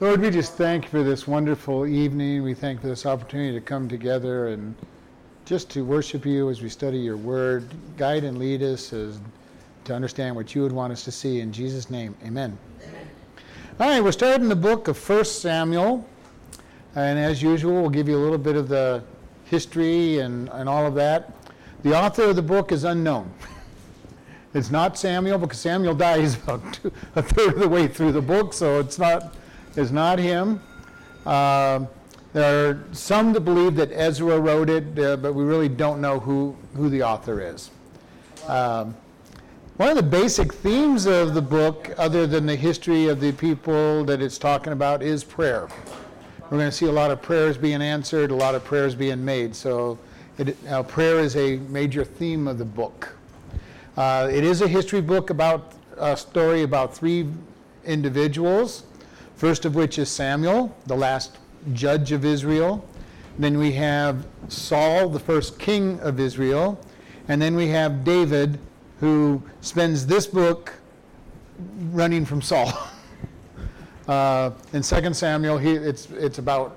Lord, we just thank you for this wonderful evening. We thank you for this opportunity to come together and just to worship you as we study your word. Guide and lead us as, to understand what you would want us to see. In Jesus' name, amen. amen. All right, we're starting the book of 1 Samuel. And as usual, we'll give you a little bit of the history and, and all of that. The author of the book is unknown. It's not Samuel because Samuel dies about two, a third of the way through the book, so it's not, it's not him. Uh, there are some that believe that Ezra wrote it, uh, but we really don't know who, who the author is. Um, one of the basic themes of the book, other than the history of the people that it's talking about, is prayer. We're going to see a lot of prayers being answered, a lot of prayers being made. So, it, uh, prayer is a major theme of the book. Uh, it is a history book about a story about three individuals, first of which is Samuel, the last judge of Israel. Then we have Saul, the first king of Israel. And then we have David, who spends this book running from Saul. uh, in 2 Samuel, he, it's, it's about,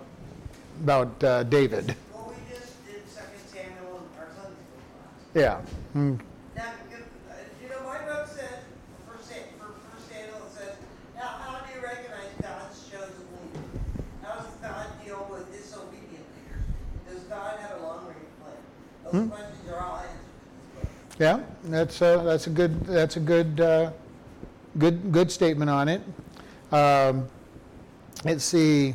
about uh, David. Well, we just did Second Samuel in our Sunday school class. Yeah. Mm. Now, you uh, you know, my book says, for First Sam- for First Samuel, it says, now how do you recognize God's chosen leader? How does God deal with disobedient leaders? Does God have a long-range plan? Those questions are all answered in this book. Yeah, that's a, that's a good that's a good uh, good good statement on it. Um, let's see.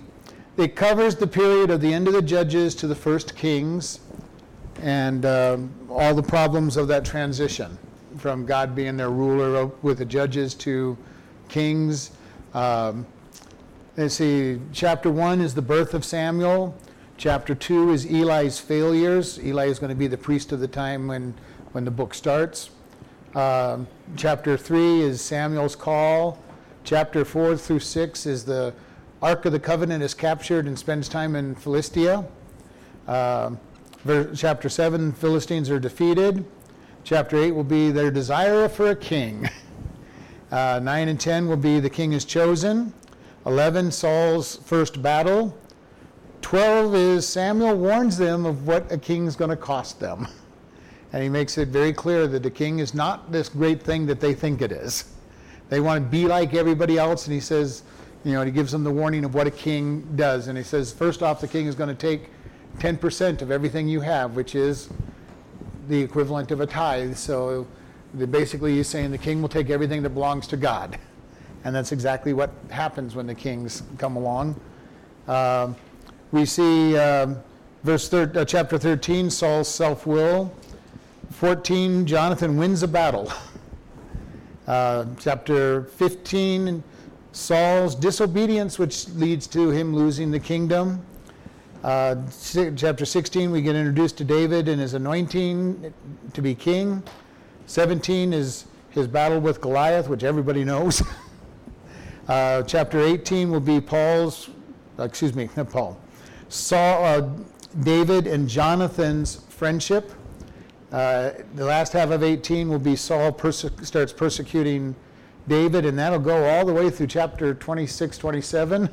It covers the period of the end of the judges to the first kings, and um, all the problems of that transition from God being their ruler with the judges to kings. Um, let's see. Chapter one is the birth of Samuel. Chapter two is Eli's failures. Eli is going to be the priest of the time when when the book starts. Um, chapter 3 is Samuel's call. Chapter 4 through 6 is the Ark of the Covenant is captured and spends time in Philistia. Ver- chapter 7, Philistines are defeated. Chapter 8 will be their desire for a king. Uh, 9 and 10 will be the king is chosen. 11, Saul's first battle. 12 is Samuel warns them of what a king is going to cost them. And he makes it very clear that the king is not this great thing that they think it is. They want to be like everybody else, and he says, you know, he gives them the warning of what a king does. And he says, first off, the king is going to take 10% of everything you have, which is the equivalent of a tithe. So basically, he's saying the king will take everything that belongs to God. And that's exactly what happens when the kings come along. Um, we see um, verse thir- uh, chapter 13, Saul's self will. 14, Jonathan wins a battle. Uh, chapter 15, Saul's disobedience, which leads to him losing the kingdom. Uh, chapter 16, we get introduced to David and his anointing to be king. 17 is his battle with Goliath, which everybody knows. uh, chapter 18 will be Paul's, excuse me, not Paul, Saul, uh, David and Jonathan's friendship. Uh, the last half of 18 will be Saul perse- starts persecuting David, and that'll go all the way through chapter 26, 27.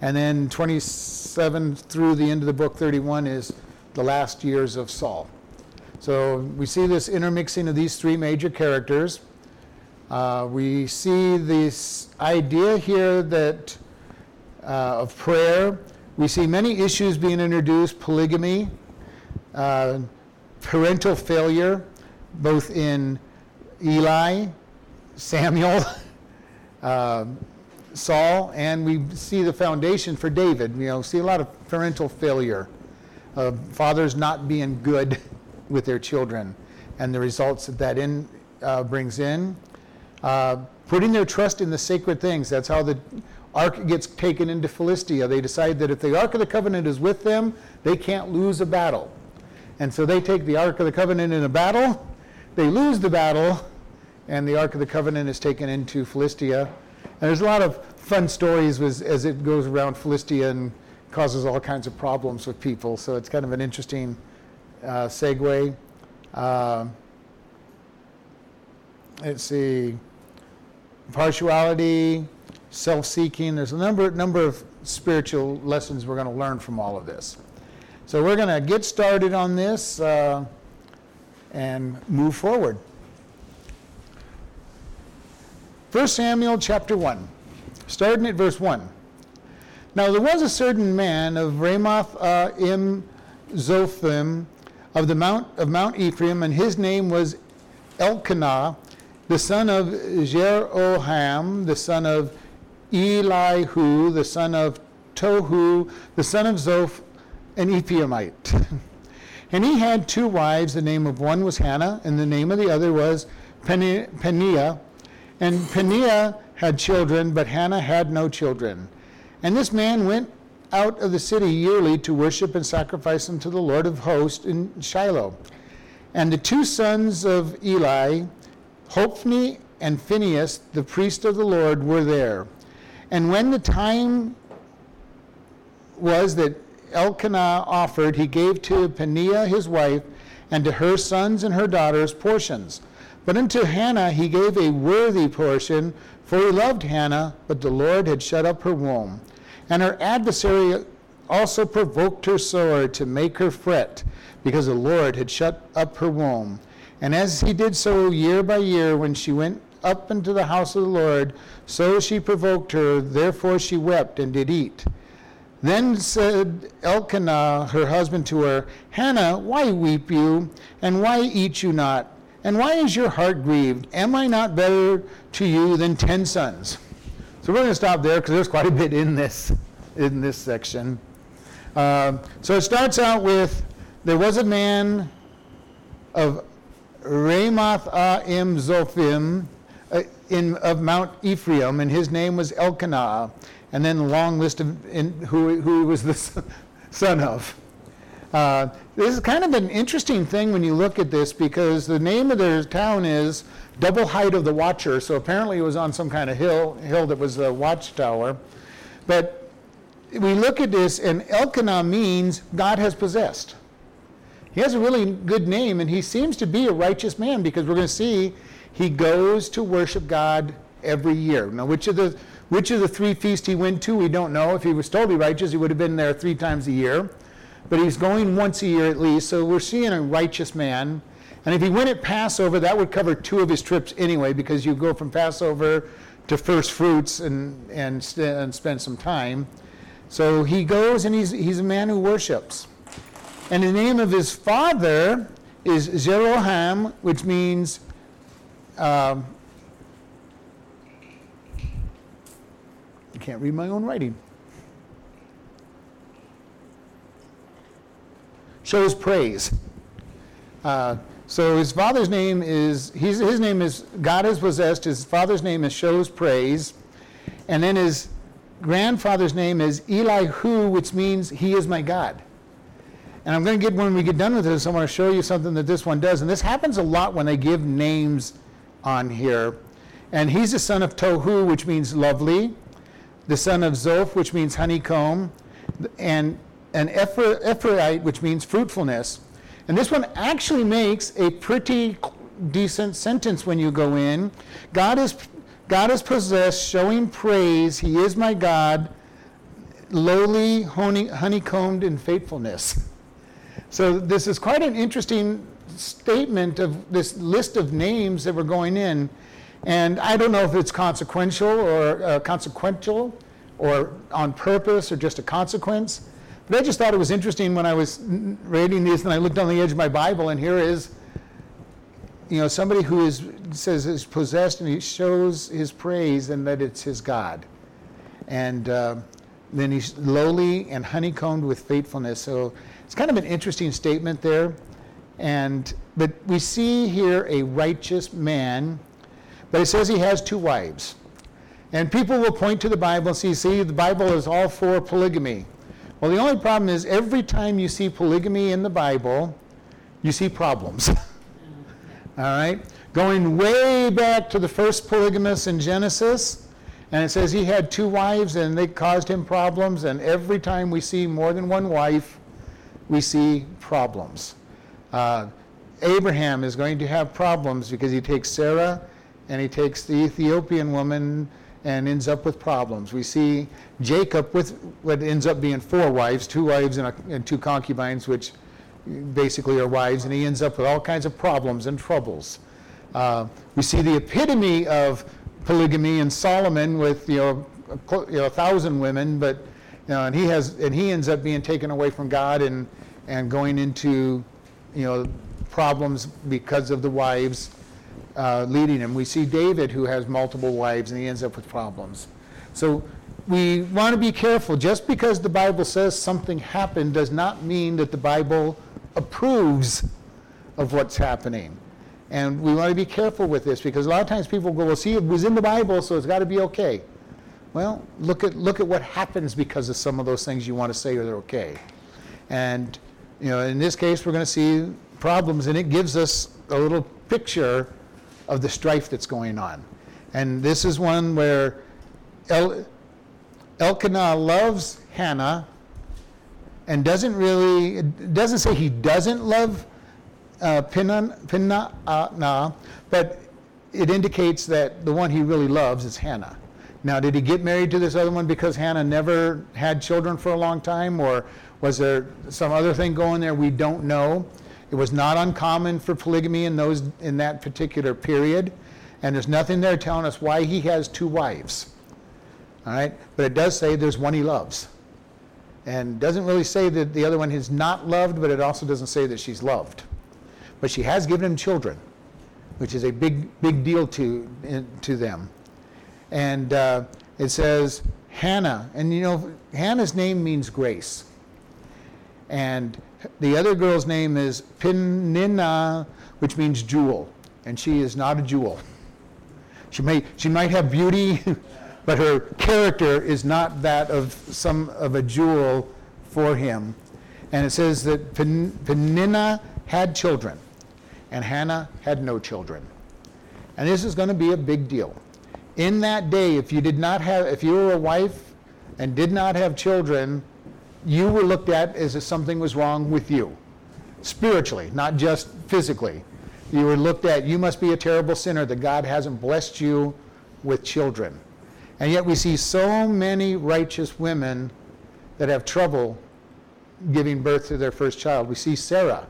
And then 27 through the end of the book 31 is the last years of Saul. So we see this intermixing of these three major characters. Uh, we see this idea here that uh, of prayer. We see many issues being introduced polygamy, uh, parental failure, both in Eli, Samuel, uh, Saul, and we see the foundation for David. You know, see a lot of parental failure, uh, fathers not being good with their children, and the results that that in, uh, brings in. Uh, putting their trust in the sacred things. That's how the ark gets taken into Philistia. They decide that if the ark of the covenant is with them, they can't lose a battle. And so they take the ark of the covenant in a battle. They lose the battle, and the ark of the covenant is taken into Philistia. And there's a lot of fun stories as, as it goes around Philistia and causes all kinds of problems with people. So it's kind of an interesting uh, segue. Uh, let's see, partiality. Self-seeking. There's a number number of spiritual lessons we're going to learn from all of this. So we're going to get started on this uh, and move forward. 1 Samuel chapter 1, starting at verse 1. Now there was a certain man of Ramoth uh, im Zophim of the mount of Mount Ephraim, and his name was Elkanah, the son of Jeroham, the son of Elihu, the son of Tohu, the son of Zoph, an Ephraimite. and he had two wives. The name of one was Hannah, and the name of the other was Peninnah. And Peninnah had children, but Hannah had no children. And this man went out of the city yearly to worship and sacrifice unto the Lord of hosts in Shiloh. And the two sons of Eli, Hophni and Phinehas, the priest of the Lord, were there. And when the time was that Elkanah offered, he gave to Peninnah his wife, and to her sons and her daughters portions. But unto Hannah he gave a worthy portion, for he loved Hannah, but the Lord had shut up her womb. And her adversary also provoked her sore to make her fret, because the Lord had shut up her womb. And as he did so year by year, when she went up into the house of the Lord, so she provoked her, therefore she wept and did eat. Then said Elkanah, her husband, to her, Hannah, why weep you, and why eat you not? And why is your heart grieved? Am I not better to you than ten sons? So we're going to stop there because there's quite a bit in this in this section. Uh, so it starts out with there was a man of Ramoth im Zophim in of Mount Ephraim, and his name was Elkanah, and then the long list of in, who who he was the son of. Uh, this is kind of an interesting thing when you look at this because the name of their town is Double Height of the Watcher. So apparently it was on some kind of hill, hill that was a watchtower. But we look at this, and Elkanah means God has possessed. He has a really good name, and he seems to be a righteous man because we're going to see he goes to worship God every year. Now, which of the which of the three feasts he went to, we don't know. If he was totally righteous, he would have been there three times a year but he's going once a year at least. So we're seeing a righteous man. And if he went at Passover, that would cover two of his trips anyway, because you go from Passover to first fruits and, and, st- and spend some time. So he goes and he's, he's a man who worships. And the name of his father is Jeroham, which means um, I can't read my own writing. shows praise. Uh, so his father's name is, his name is, God is possessed, his father's name is shows praise. And then his grandfather's name is Elihu, which means he is my God. And I'm going to get, when we get done with this, I want to show you something that this one does. And this happens a lot when they give names on here. And he's the son of Tohu, which means lovely, the son of Zoph, which means honeycomb, and an Ephraite, which means fruitfulness. And this one actually makes a pretty decent sentence when you go in. God is, God is possessed, showing praise. He is my God, lowly, honey, honeycombed in faithfulness. So this is quite an interesting statement of this list of names that were going in. And I don't know if it's consequential or uh, consequential or on purpose or just a consequence. But I just thought it was interesting when I was reading these and I looked on the edge of my Bible and here is, you know, somebody who is says is possessed and he shows his praise and that it's his God. And uh, then he's lowly and honeycombed with faithfulness. So it's kind of an interesting statement there. And but we see here a righteous man, but it says he has two wives. And people will point to the Bible and see, see, the Bible is all for polygamy. Well, the only problem is every time you see polygamy in the Bible, you see problems. All right? Going way back to the first polygamous in Genesis, and it says he had two wives and they caused him problems, and every time we see more than one wife, we see problems. Uh, Abraham is going to have problems because he takes Sarah and he takes the Ethiopian woman and ends up with problems. We see Jacob with what ends up being four wives, two wives and, a, and two concubines, which basically are wives, and he ends up with all kinds of problems and troubles. Uh, we see the epitome of polygamy in Solomon with you know, a, you know, a thousand women, but you know, and he has and he ends up being taken away from God and and going into you know problems because of the wives uh, leading him. We see David who has multiple wives and he ends up with problems. So we want to be careful. Just because the Bible says something happened does not mean that the Bible approves of what's happening. And we want to be careful with this because a lot of times people go, well, see, it was in the Bible, so it's got to be okay. Well, look at, look at what happens because of some of those things you want to say are okay. And, you know, in this case, we're going to see problems, and it gives us a little picture of the strife that's going on. And this is one where El- Elkanah loves Hannah and doesn't really, doesn't say he doesn't love uh, Pinna, but it indicates that the one he really loves is Hannah. Now, did he get married to this other one because Hannah never had children for a long time, or was there some other thing going there? We don't know. It was not uncommon for polygamy in those in that particular period, and there's nothing there telling us why he has two wives. All right, but it does say there's one he loves, and doesn't really say that the other one is not loved, but it also doesn't say that she's loved but she has given him children, which is a big, big deal to, to them. And uh, it says Hannah, and you know, Hannah's name means grace. And the other girl's name is Peninnah, which means jewel, and she is not a jewel. She may she might have beauty, but her character is not that of some of a jewel for him. And it says that Peninnah had children and Hannah had no children. And this is going to be a big deal. In that day, if you did not have, if you were a wife and did not have children, you were looked at as if something was wrong with you, spiritually, not just physically. You were looked at, you must be a terrible sinner that God hasn't blessed you with children. And yet we see so many righteous women that have trouble giving birth to their first child. We see Sarah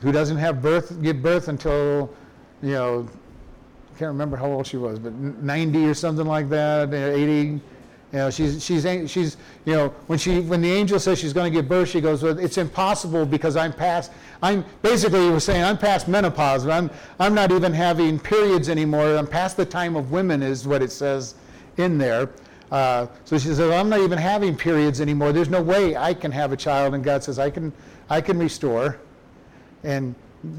who doesn't have birth, give birth until, you know, I can't remember how old she was, but 90 or something like that, 80. You know, she's, she's, she's, you know, when she, when the angel says she's going to give birth, she goes, well, it's impossible because I'm past, I'm, basically he was saying, I'm past menopause. I'm, I'm not even having periods anymore. I'm past the time of women is what it says in there. Uh, so she says, I'm not even having periods anymore. There's no way I can have a child. And God says, I can, I can restore and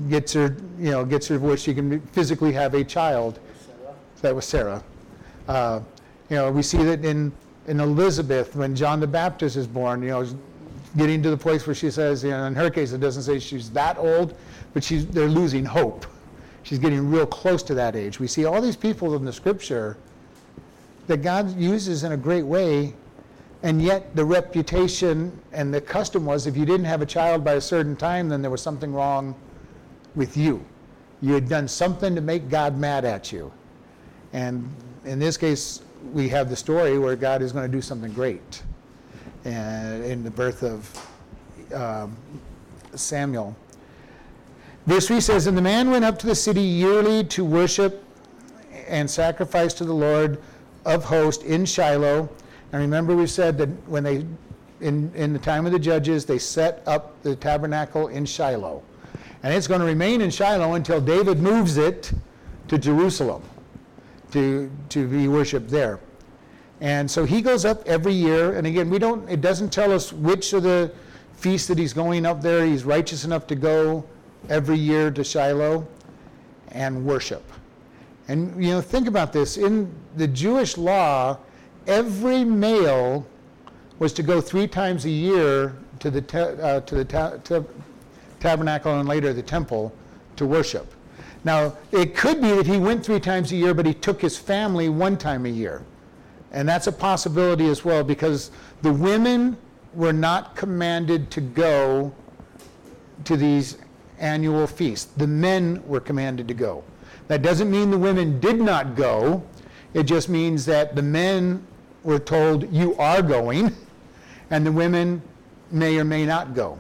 gets her, you know, gets her where she can physically have a child. That was Sarah. Uh, you know, we see that in, in Elizabeth when John the Baptist is born, you know, getting to the place where she says, you know, in her case, it doesn't say she's that old, but she's, they're losing hope. She's getting real close to that age. We see all these people in the scripture that God uses in a great way and yet, the reputation and the custom was if you didn't have a child by a certain time, then there was something wrong with you. You had done something to make God mad at you. And in this case, we have the story where God is going to do something great and in the birth of um, Samuel. Verse 3 says, And the man went up to the city yearly to worship and sacrifice to the Lord of hosts in Shiloh and remember, we said that when they, in, in the time of the judges, they set up the tabernacle in Shiloh. And it's going to remain in Shiloh until David moves it to Jerusalem to, to be worshiped there. And so he goes up every year. And again, we don't, it doesn't tell us which of the feasts that he's going up there. He's righteous enough to go every year to Shiloh and worship. And, you know, think about this. In the Jewish law, every male was to go three times a year to the, uh, to the ta- tabernacle and later the temple to worship. Now, it could be that he went three times a year, but he took his family one time a year. And that's a possibility as well because the women were not commanded to go to these annual feasts. The men were commanded to go. That doesn't mean the women did not go. It just means that the men were told, you are going, and the women may or may not go.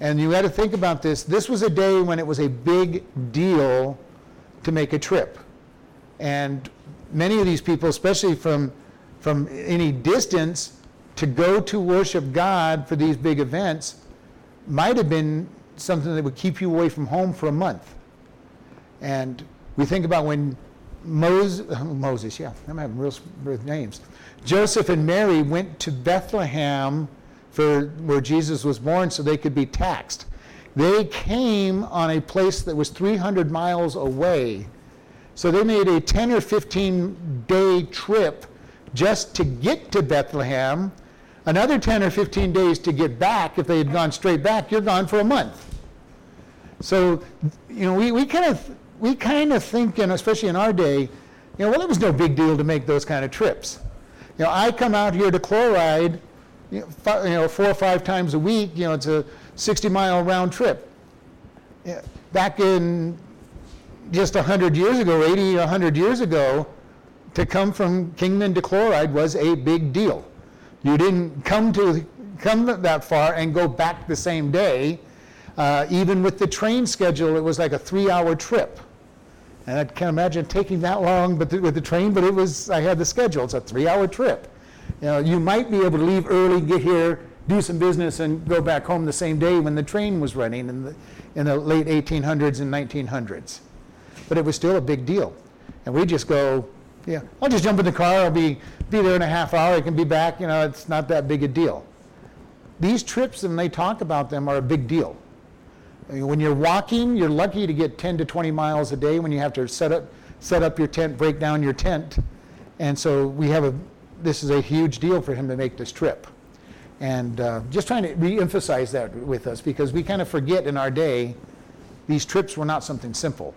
And you got to think about this. This was a day when it was a big deal to make a trip. And many of these people, especially from, from any distance, to go to worship God for these big events might have been something that would keep you away from home for a month. And we think about when Moses, Moses, yeah, I'm having real names. Joseph and Mary went to Bethlehem for where Jesus was born so they could be taxed. They came on a place that was 300 miles away. So they made a 10 or 15 day trip just to get to Bethlehem. Another 10 or 15 days to get back. If they had gone straight back, you're gone for a month. So, you know, we, we kind of we kind of think, and especially in our day, you know, well, it was no big deal to make those kind of trips. You know, I come out here to Chloride, you know, fi- you know four or five times a week. You know, it's a 60 mile round trip. Back in just 100 years ago, 80, 100 years ago, to come from Kingman to Chloride was a big deal. You didn't come to come that far and go back the same day. Uh, even with the train schedule, it was like a three-hour trip. And I can't imagine taking that long but with the train, but it was, I had the schedule. It's a three-hour trip. You know, you might be able to leave early, get here, do some business, and go back home the same day when the train was running in the, in the late 1800s and 1900s. But it was still a big deal. And we just go, yeah, I'll just jump in the car, I'll be, be there in a half hour, I can be back, you know, it's not that big a deal. These trips, and they talk about them, are a big deal. When you're walking, you're lucky to get 10 to 20 miles a day when you have to set up, set up your tent, break down your tent. And so we have a, this is a huge deal for him to make this trip. And uh, just trying to re-emphasize that with us because we kind of forget in our day, these trips were not something simple.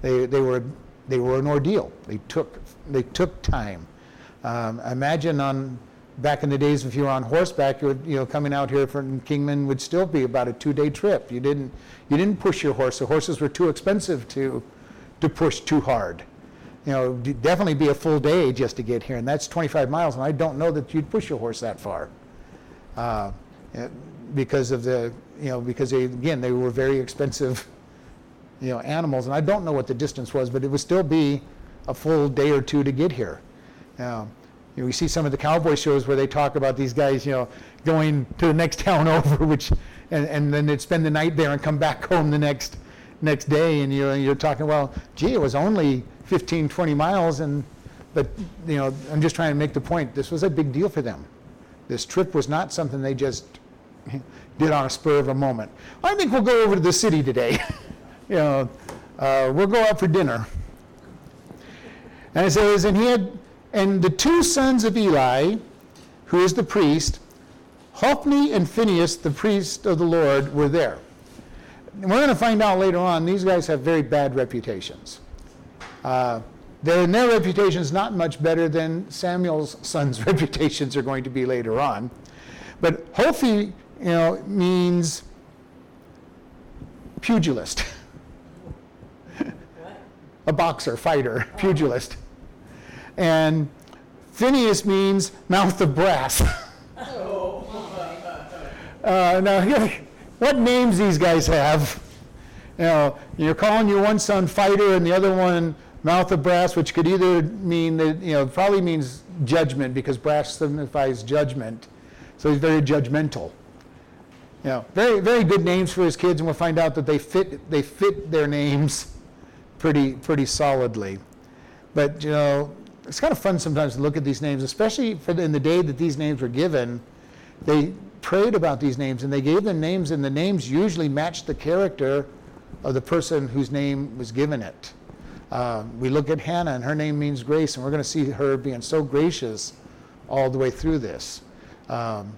They, they were, they were an ordeal. They took, they took time. Um, imagine on, back in the days if you were on horseback, you, would, you know, coming out here from Kingman would still be about a two-day trip. You didn't, you didn't push your horse. The horses were too expensive to, to push too hard. You know, definitely be a full day just to get here, and that's 25 miles, and I don't know that you'd push your horse that far. Uh, because of the, you know, because they, again, they were very expensive, you know, animals, and I don't know what the distance was, but it would still be a full day or two to get here. You know, we see some of the cowboy shows where they talk about these guys, you know, going to the next town over, which, and, and then they'd spend the night there and come back home the next, next day, and you're, you're talking, well, gee, it was only 15, 20 miles, and, but, you know, I'm just trying to make the point, this was a big deal for them. This trip was not something they just did on a spur of a moment. I think we'll go over to the city today. you know, uh, we'll go out for dinner. And it says, and he had, and the two sons of Eli, who is the priest, Hophni and Phineas, the priest of the Lord, were there. And we're going to find out later on, these guys have very bad reputations. Uh, their, their reputation is not much better than Samuel's sons' reputations are going to be later on. But Hophni, you know, means pugilist. a boxer, fighter, pugilist. And Phineas means mouth of brass. uh, now, what names these guys have? You know, you're calling your one son fighter and the other one mouth of brass, which could either mean that, you know, probably means judgment because brass signifies judgment. So he's very judgmental. You know, very, very good names for his kids, and we'll find out that they fit, they fit their names pretty, pretty solidly. But, you know, it's kind of fun sometimes to look at these names, especially the, in the day that these names were given. They prayed about these names and they gave them names, and the names usually matched the character of the person whose name was given it. Uh, we look at Hannah, and her name means grace, and we're going to see her being so gracious all the way through this. Um,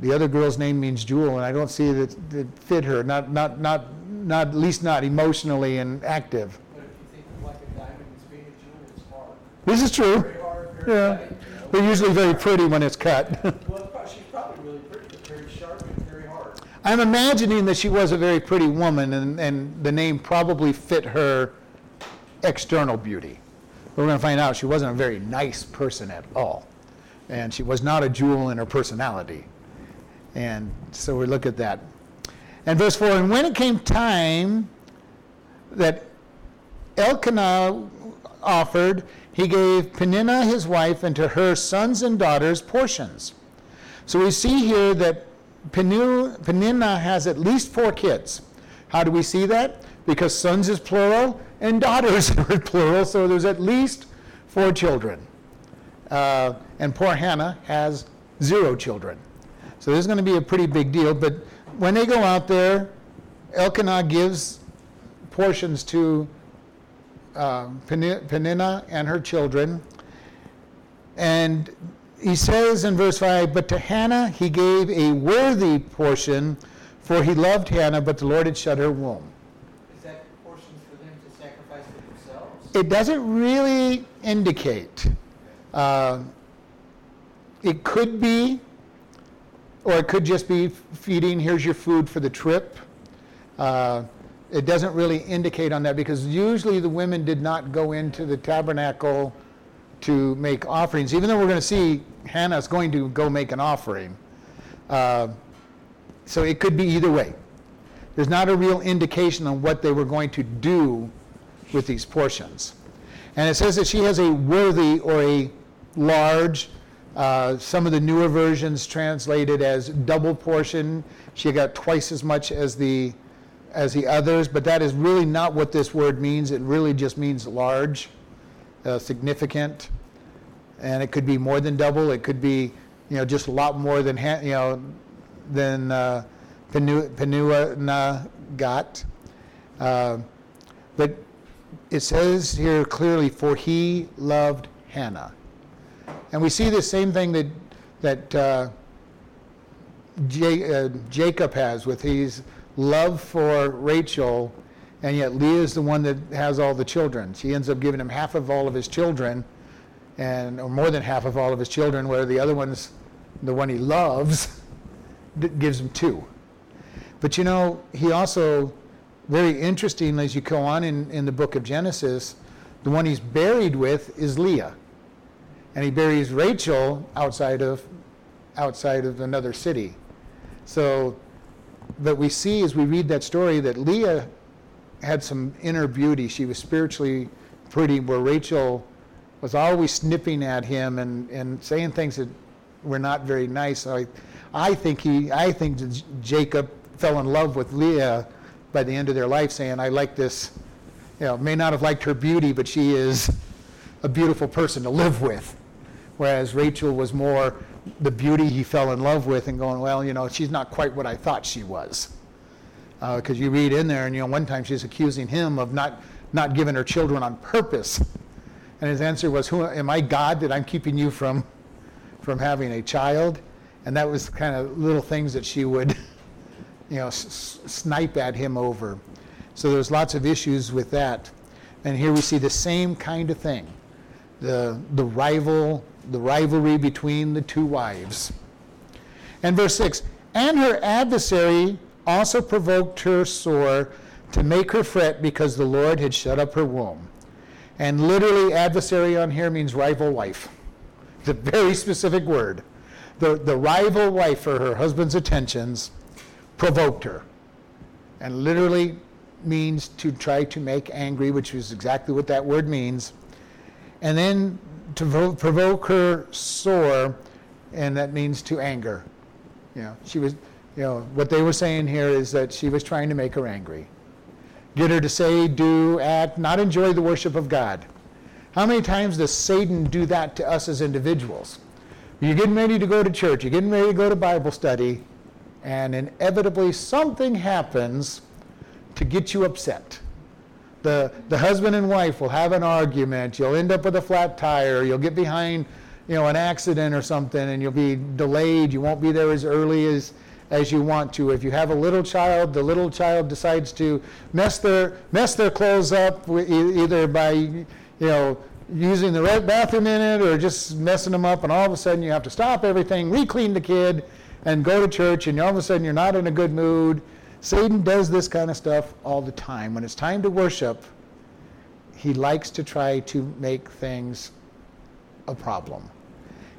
the other girl's name means Jewel, and I don't see that it fit her, not, not, not, not, at least not emotionally and active. But if you think of like a diamond as being a jewel, it's hard. This is true. Very hard, very Yeah. tight, you know. They're usually very pretty when it's cut. Well, it's prob- she's probably really pretty, but very sharp and very hard. I'm imagining that she was a very pretty woman, and, and the name probably fit her external beauty. we're going to find out she wasn't a very nice person at all. And she was not a jewel in her personality. And so we look at that. And verse 4 And when it came time that Elkanah offered, he gave Peninnah his wife and to her sons and daughters portions. So we see here that Penu- has at least four kids. How do we see that? Because sons is plural and daughters are plural, so there's at least four children. Uh, and poor Hannah has zero children. So this is going to be a pretty big deal. But when they go out there, Elkanah gives portions to uh, and her children. And he says in verse 5 But to Hannah he gave a worthy portion, for he loved Hannah, but the Lord had shut her womb. Is that portions for them to sacrifice for themselves? It doesn't really indicate. Uh, it could be, or it could just be feeding, here's your food for the trip. Uh, it doesn't really indicate on that because usually the women did not go into the tabernacle to make offerings, even though we're going to see Hannah's going to go make an offering. Uh, so it could be either way. There's not a real indication on what they were going to do with these portions. And it says that she has a worthy or a large, uh, some of the newer versions translated as double portion. She got twice as much as the as the others, but that is really not what this word means. It really just means large, uh, significant, and it could be more than double. It could be, you know, just a lot more than ha- you know than uh, Penu- Penuah got. Uh, but it says here clearly, for he loved Hannah. And we see the same thing that, that uh, J- uh, Jacob has with his love for Rachel, and yet Leah is the one that has all the children. She ends up giving him half of all of his children, and or more than half of all of his children, where the other one's the one he loves gives him two. But you know, he also, very interestingly, as you go on in, in the book of Genesis, the one he's buried with is Leah. And he buries Rachel outside of outside of another city. So but we see as we read that story that Leah had some inner beauty. She was spiritually pretty, where Rachel was always snipping at him and, and saying things that were not very nice. I, I think he, I think Jacob fell in love with Leah by the end of their life, saying, "I like this." You know, may not have liked her beauty, but she is a beautiful person to live with. Whereas Rachel was more the beauty he fell in love with, and going, "Well, you know, she's not quite what I thought she was." Because uh, you read in there, and you know, one time she's accusing him of not not giving her children on purpose, and his answer was, "Who am I, God, that I'm keeping you from from having a child?" And that was kind of little things that she would, you know, s- snipe at him over. So there's lots of issues with that. And here we see the same kind of thing. The, the rival, the rivalry between the two wives. And verse 6, and her adversary also provoked her sore to make her fret because the Lord had shut up her womb. And literally, adversary on here means rival wife. The very specific word. The, the rival wife for her husband's attentions provoked her. And literally means to try to make angry, which is exactly what that word means. And then to provoke her sore, and that means to anger. You know, she was, you know, what they were saying here is that she was trying to make her angry. Get her to say, do, act, not enjoy the worship of God. How many times does Satan do that to us as individuals? You're getting ready to go to church, you're getting ready to go to Bible study, and inevitably something happens to get you upset. The, the husband and wife will have an argument, you'll end up with a flat tire, you'll get behind you know, an accident or something, and you'll be delayed, you won't be there as early as, as you want to. If you have a little child, the little child decides to mess their, mess their clothes up either by you know, using the right bathroom in it or just messing them up, and all of a sudden you have to stop everything, re-clean the kid, and go to church, and all of a sudden you're not in a good mood. Satan does this kind of stuff all the time. When it's time to worship, he likes to try to make things a problem.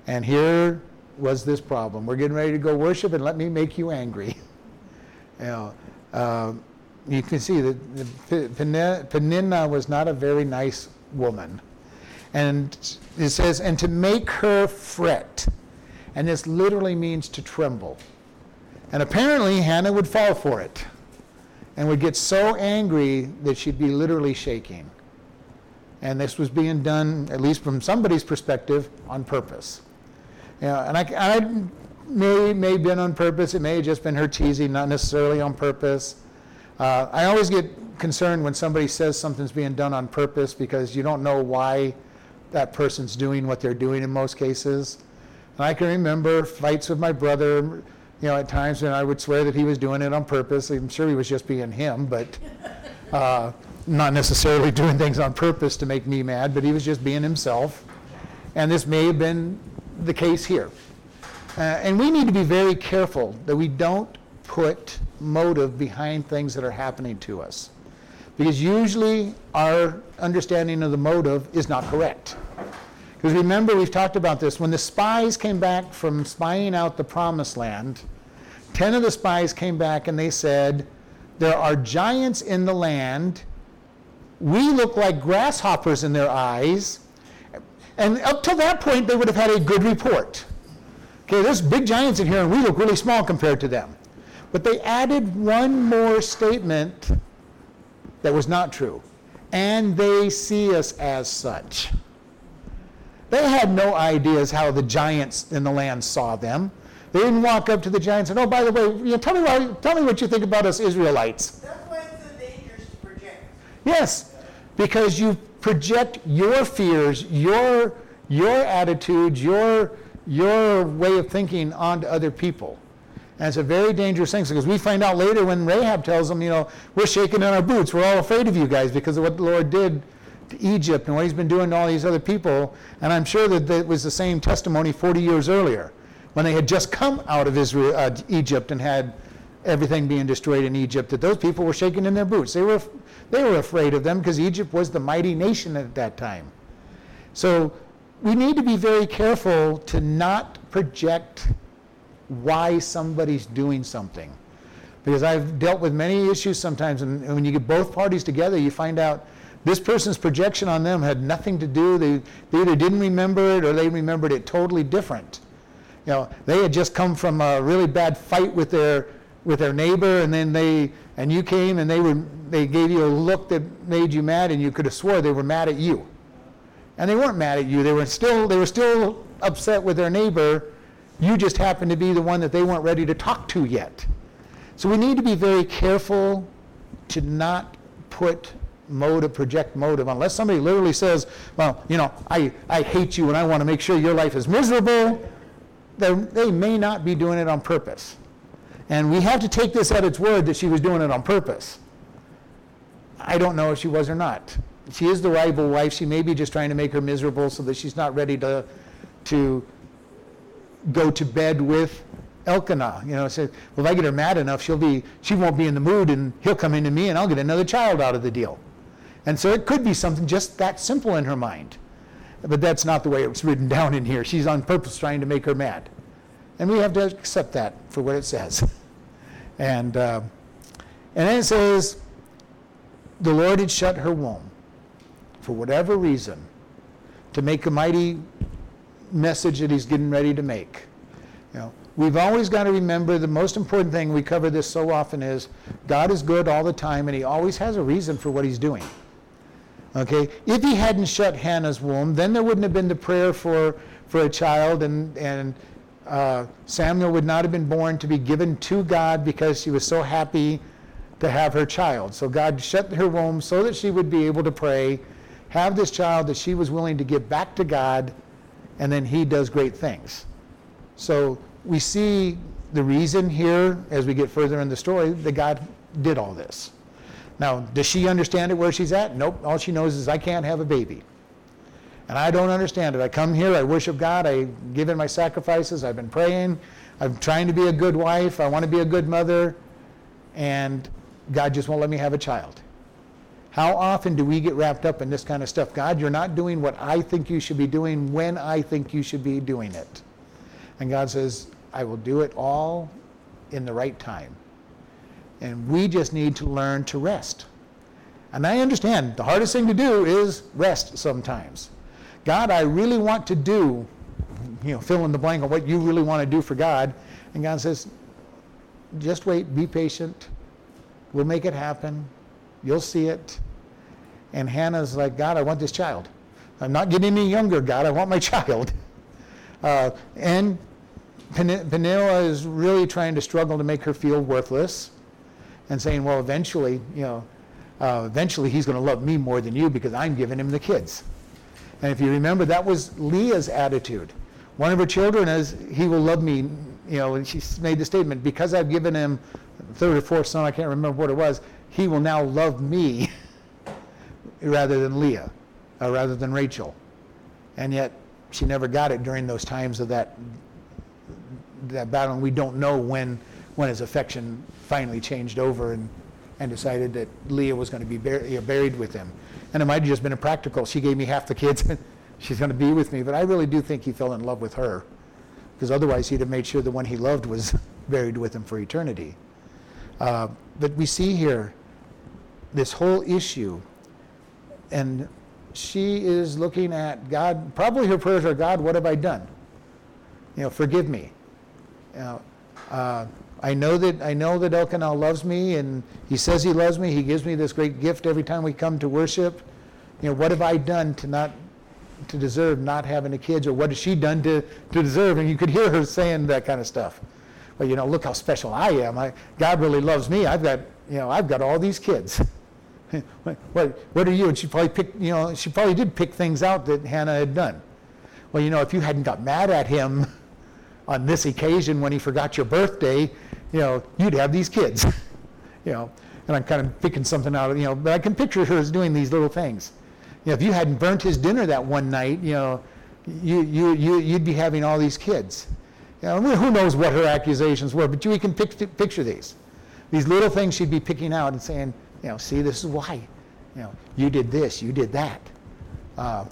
And here was this problem. We're getting ready to go worship, and let me make you angry. you know, um, you can see that Peninnah was not a very nice woman. And it says, and to make her fret. And this literally means to tremble. And apparently, Hannah would fall for it and would get so angry that she'd be literally shaking. And this was being done, at least from somebody's perspective, on purpose. Yeah, and I, I may may have been on purpose. It may have just been her teasing, not necessarily on purpose. Uh, I always get concerned when somebody says something's being done on purpose because you don't know why that person's doing what they're doing in most cases. And I can remember fights with my brother, you know, at times, when I would swear that he was doing it on purpose. I'm sure he was just being him, but uh, not necessarily doing things on purpose to make me mad, but he was just being himself. And this may have been the case here. Uh, and we need to be very careful that we don't put motive behind things that are happening to us. Because usually our understanding of the motive is not correct. Because remember, we've talked about this. When the spies came back from spying out the promised land, 10 of the spies came back and they said, There are giants in the land. We look like grasshoppers in their eyes. And up till that point, they would have had a good report. Okay, there's big giants in here, and we look really small compared to them. But they added one more statement that was not true. And they see us as such. They had no ideas how the giants in the land saw them. They didn't walk up to the giants and, oh, by the way, you know, tell, me why, tell me what you think about us Israelites. That's why it's so dangerous to project. Yes, because you project your fears, your, your attitudes, your, your way of thinking onto other people. And it's a very dangerous thing because we find out later when Rahab tells them, you know, we're shaking in our boots. We're all afraid of you guys because of what the Lord did to Egypt and what he's been doing to all these other people. And I'm sure that it was the same testimony 40 years earlier when they had just come out of Israel, uh, Egypt and had everything being destroyed in Egypt, that those people were shaking in their boots. They were, they were afraid of them because Egypt was the mighty nation at that time. So we need to be very careful to not project why somebody's doing something. Because I've dealt with many issues sometimes, and when you get both parties together, you find out this person's projection on them had nothing to do. They, they either didn't remember it or they remembered it totally different. You know, they had just come from a really bad fight with their with their neighbor, and then they and you came and they were they gave you a look that made you mad, and you could have swore they were mad at you. And they weren't mad at you. They were still they were still upset with their neighbor. You just happened to be the one that they weren't ready to talk to yet. So we need to be very careful to not put motive, project motive, unless somebody literally says, well, you know, I, I hate you and I want to make sure your life is miserable. They, they may not be doing it on purpose. And we have to take this at its word that she was doing it on purpose. I don't know if she was or not. She is the rival wife. She may be just trying to make her miserable so that she's not ready to, to go to bed with Elkanah. You know, say, well, if I get her mad enough, she'll be, she won't be in the mood, and he'll come into me, and I'll get another child out of the deal. And so it could be something just that simple in her mind. But that's not the way it was written down in here. She's on purpose trying to make her mad. And we have to accept that for what it says. And, uh, and then it says, the Lord had shut her womb for whatever reason to make a mighty message that he's getting ready to make. You know, we've always got to remember the most important thing, we cover this so often, is God is good all the time and he always has a reason for what he's doing. Okay? If he hadn't shut Hannah's womb, then there wouldn't have been the prayer for, for a child and, and uh, Samuel would not have been born to be given to God because she was so happy to have her child. So God shut her womb so that she would be able to pray, have this child that she was willing to give back to God, and then he does great things. So we see the reason here as we get further in the story that God did all this. Now, does she understand it where she's at? Nope. All she knows is I can't have a baby. And I don't understand it. I come here, I worship God, I give in my sacrifices, I've been praying, I'm trying to be a good wife, I want to be a good mother, and God just won't let me have a child. How often do we get wrapped up in this kind of stuff? God, you're not doing what I think you should be doing when I think you should be doing it. And God says, I will do it all in the right time. And we just need to learn to rest. And I understand the hardest thing to do is rest sometimes. God, I really want to do, you know, fill in the blank on what you really want to do for God. And God says, just wait, be patient. We'll make it happen. You'll see it. And Hannah's like, God, I want this child. I'm not getting any younger, God. I want my child. Uh, and Pen- Peninnah is really trying to struggle to make her feel worthless and saying, well, eventually, you know, uh, eventually he's going to love me more than you because I'm giving him the kids. And if you remember, that was Leah's attitude. One of her children is, he will love me, you know, and she made the statement, because I've given him third or fourth son, I can't remember what it was, he will now love me rather than Leah, or rather than Rachel. And yet, she never got it during those times of that, that battle, and we don't know when, when his affection finally changed over and, and decided that Leah was going to be bur- buried with him. And it might have just been impractical. She gave me half the kids, and she's going to be with me. But I really do think he fell in love with her, because otherwise he'd have made sure the one he loved was buried with him for eternity. Uh, but we see here this whole issue, and she is looking at God. Probably her prayers are, God, what have I done? You know, forgive me. You know, uh, I know that I know that Elkanah loves me, and he says he loves me. He gives me this great gift every time we come to worship. You know, what have I done to not to deserve not having the kids, or what has she done to to deserve? And you could hear her saying that kind of stuff. Well, you know, look how special I am. I, God really loves me. I've got you know I've got all these kids. what, what are you? And she probably picked you know she probably did pick things out that Hannah had done. Well, you know, if you hadn't got mad at him on this occasion when he forgot your birthday, you know, you'd have these kids. you know, and I'm kind of picking something out of, you know, but I can picture her as doing these little things. You know, if you hadn't burnt his dinner that one night, you know, you, you, you, you'd be having all these kids. You know, who knows what her accusations were, but you can pic- picture these. These little things she'd be picking out and saying, you know, see, this is why. You know, you did this, you did that. Uh,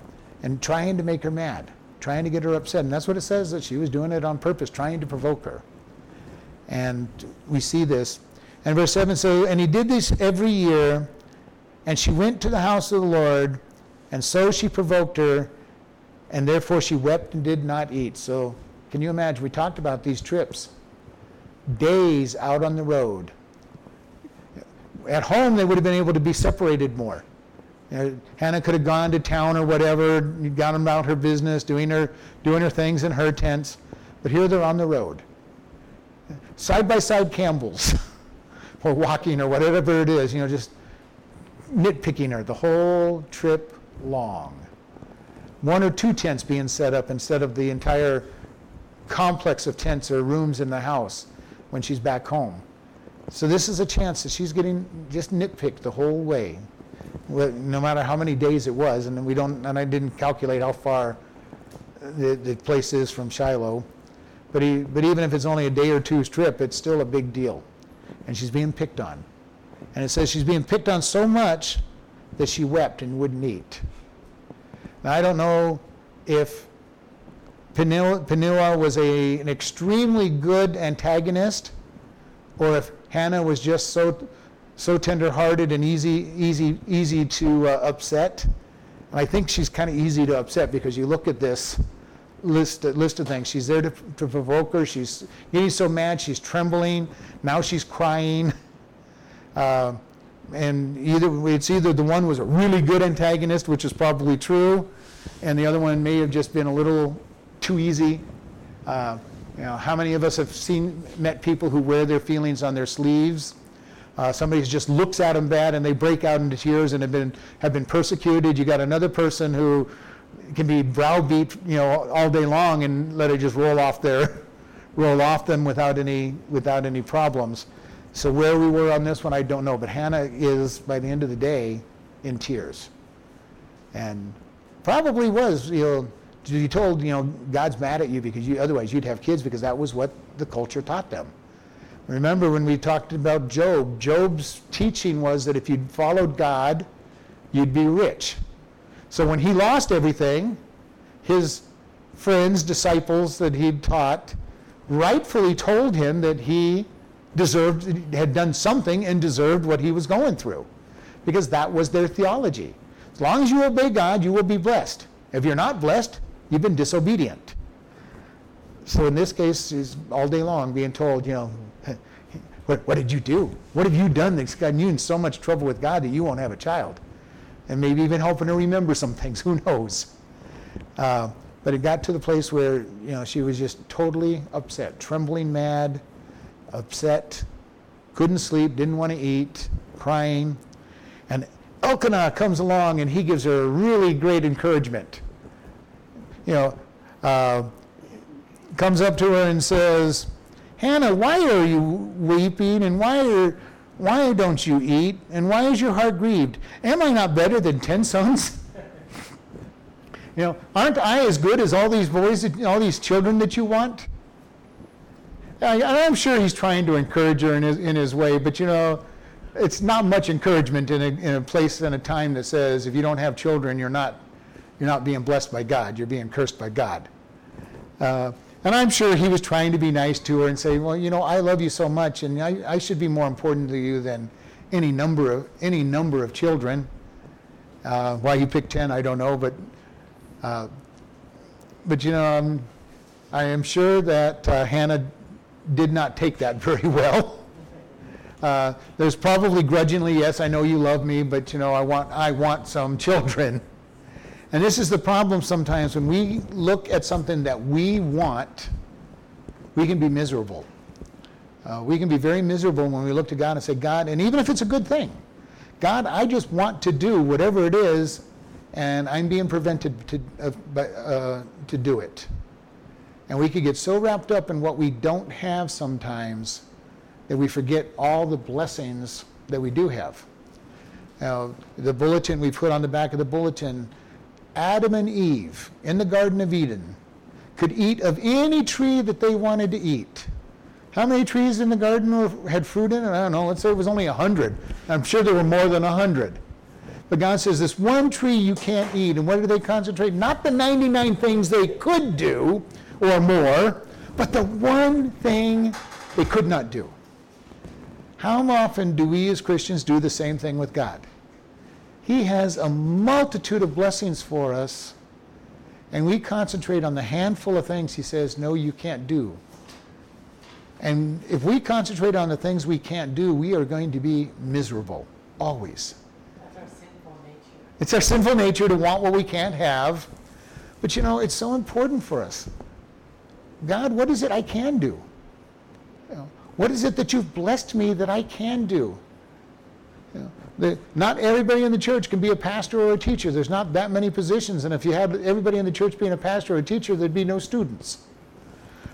and trying to make her mad, trying to get her upset. And that's what it says that she was doing it on purpose, trying to provoke her. And we see this. And verse 7 says, And he did this every year, and she went to the house of the Lord, and so she provoked her, and therefore she wept and did not eat. So can you imagine? We talked about these trips. Days out on the road. At home, they would have been able to be separated more. You know, Hannah could have gone to town or whatever, gone about her business, doing her, doing her things in her tents. But here they're on the road side by side camels or walking or whatever it is, you know, just nitpicking her the whole trip long. One or two tents being set up instead of the entire complex of tents or rooms in the house when she's back home. So this is a chance that she's getting just nitpicked the whole way, no matter how many days it was, and we don't, and I didn't calculate how far the, the place is from Shiloh. But, he, but even if it's only a day or two's trip, it's still a big deal. And she's being picked on. And it says she's being picked on so much that she wept and wouldn't eat. Now, I don't know if Peninnah was a, an extremely good antagonist or if Hannah was just so, so tender-hearted and easy, easy, easy to uh, upset. And I think she's kind of easy to upset because you look at this list, list of things. She's there to, to provoke her. She's getting so mad, she's trembling. Now she's crying. Uh, and either it's either the one was a really good antagonist, which is probably true, and the other one may have just been a little too easy. Uh, you know, how many of us have seen met people who wear their feelings on their sleeves? Uh, somebody just looks at them bad and they break out into tears and have been have been persecuted. You got another person who can be browbeat, you know, all day long and let it just roll off their, roll off them without any, without any problems. So where we were on this one, I don't know. But Hannah is, by the end of the day, in tears. And probably was, you know, be told, you know, God's mad at you because you, otherwise you'd have kids because that was what the culture taught them. Remember when we talked about Job, Job's teaching was that if you followed God you'd be rich. So when he lost everything, his friends, disciples that he'd taught, rightfully told him that he deserved, had done something and deserved what he was going through. Because that was their theology. As long as you obey God, you will be blessed. If you're not blessed, you've been disobedient. So in this case, he's all day long being told, you know, what, what did you do? What have you done that's gotten you in so much trouble with God that you won't have a child? And maybe even helping her remember some things, who knows? Uh, but it got to the place where, you know, she was just totally upset, trembling mad, upset, couldn't sleep, didn't want to eat, crying. And Elkanah comes along and he gives her a really great encouragement. You know, uh, comes up to her and says, Hannah, why are you weeping and why are why don't you eat and why is your heart grieved? Am I not better than ten sons? you know, aren't I as good as all these boys, all these children that you want? I, I'm sure he's trying to encourage her in his, in his way, but you know, it's not much encouragement in a, in a place and a time that says if you don't have children, you're not, you're not being blessed by God, you're being cursed by God. Uh, and I'm sure he was trying to be nice to her and say, well, you know, I love you so much, and I, I should be more important to you than any number of any number of children. Uh, why he picked ten, I don't know, but uh, but you know, um, I am sure that uh, Hannah did not take that very well. Uh, there's probably grudgingly, yes, I know you love me, but you know, I want I want some children. And this is the problem sometimes when we look at something that we want, we can be miserable. Uh, we can be very miserable when we look to God and say, God, and even if it's a good thing, God, I just want to do whatever it is, and I'm being prevented to, uh, uh, to do it. And we could get so wrapped up in what we don't have sometimes that we forget all the blessings that we do have. Now, the bulletin we put on the back of the bulletin Adam and Eve in the Garden of Eden could eat of any tree that they wanted to eat. How many trees in the garden were, had fruit in it? I don't know. Let's say it was only 100. I'm sure there were more than 100. But God says, this one tree you can't eat. And what do they concentrate? Not the 99 things they could do or more, but the one thing they could not do. How often do we as Christians do the same thing with God? He has a multitude of blessings for us, and we concentrate on the handful of things He says, no, you can't do. And if we concentrate on the things we can't do, we are going to be miserable, always. That's our sinful nature. It's our sinful nature to want what we can't have. But you know, it's so important for us. God, what is it I can do? You know, what is it that you've blessed me that I can do? You know, the, not everybody in the church can be a pastor or a teacher. There's not that many positions, and if you had everybody in the church being a pastor or a teacher, there'd be no students.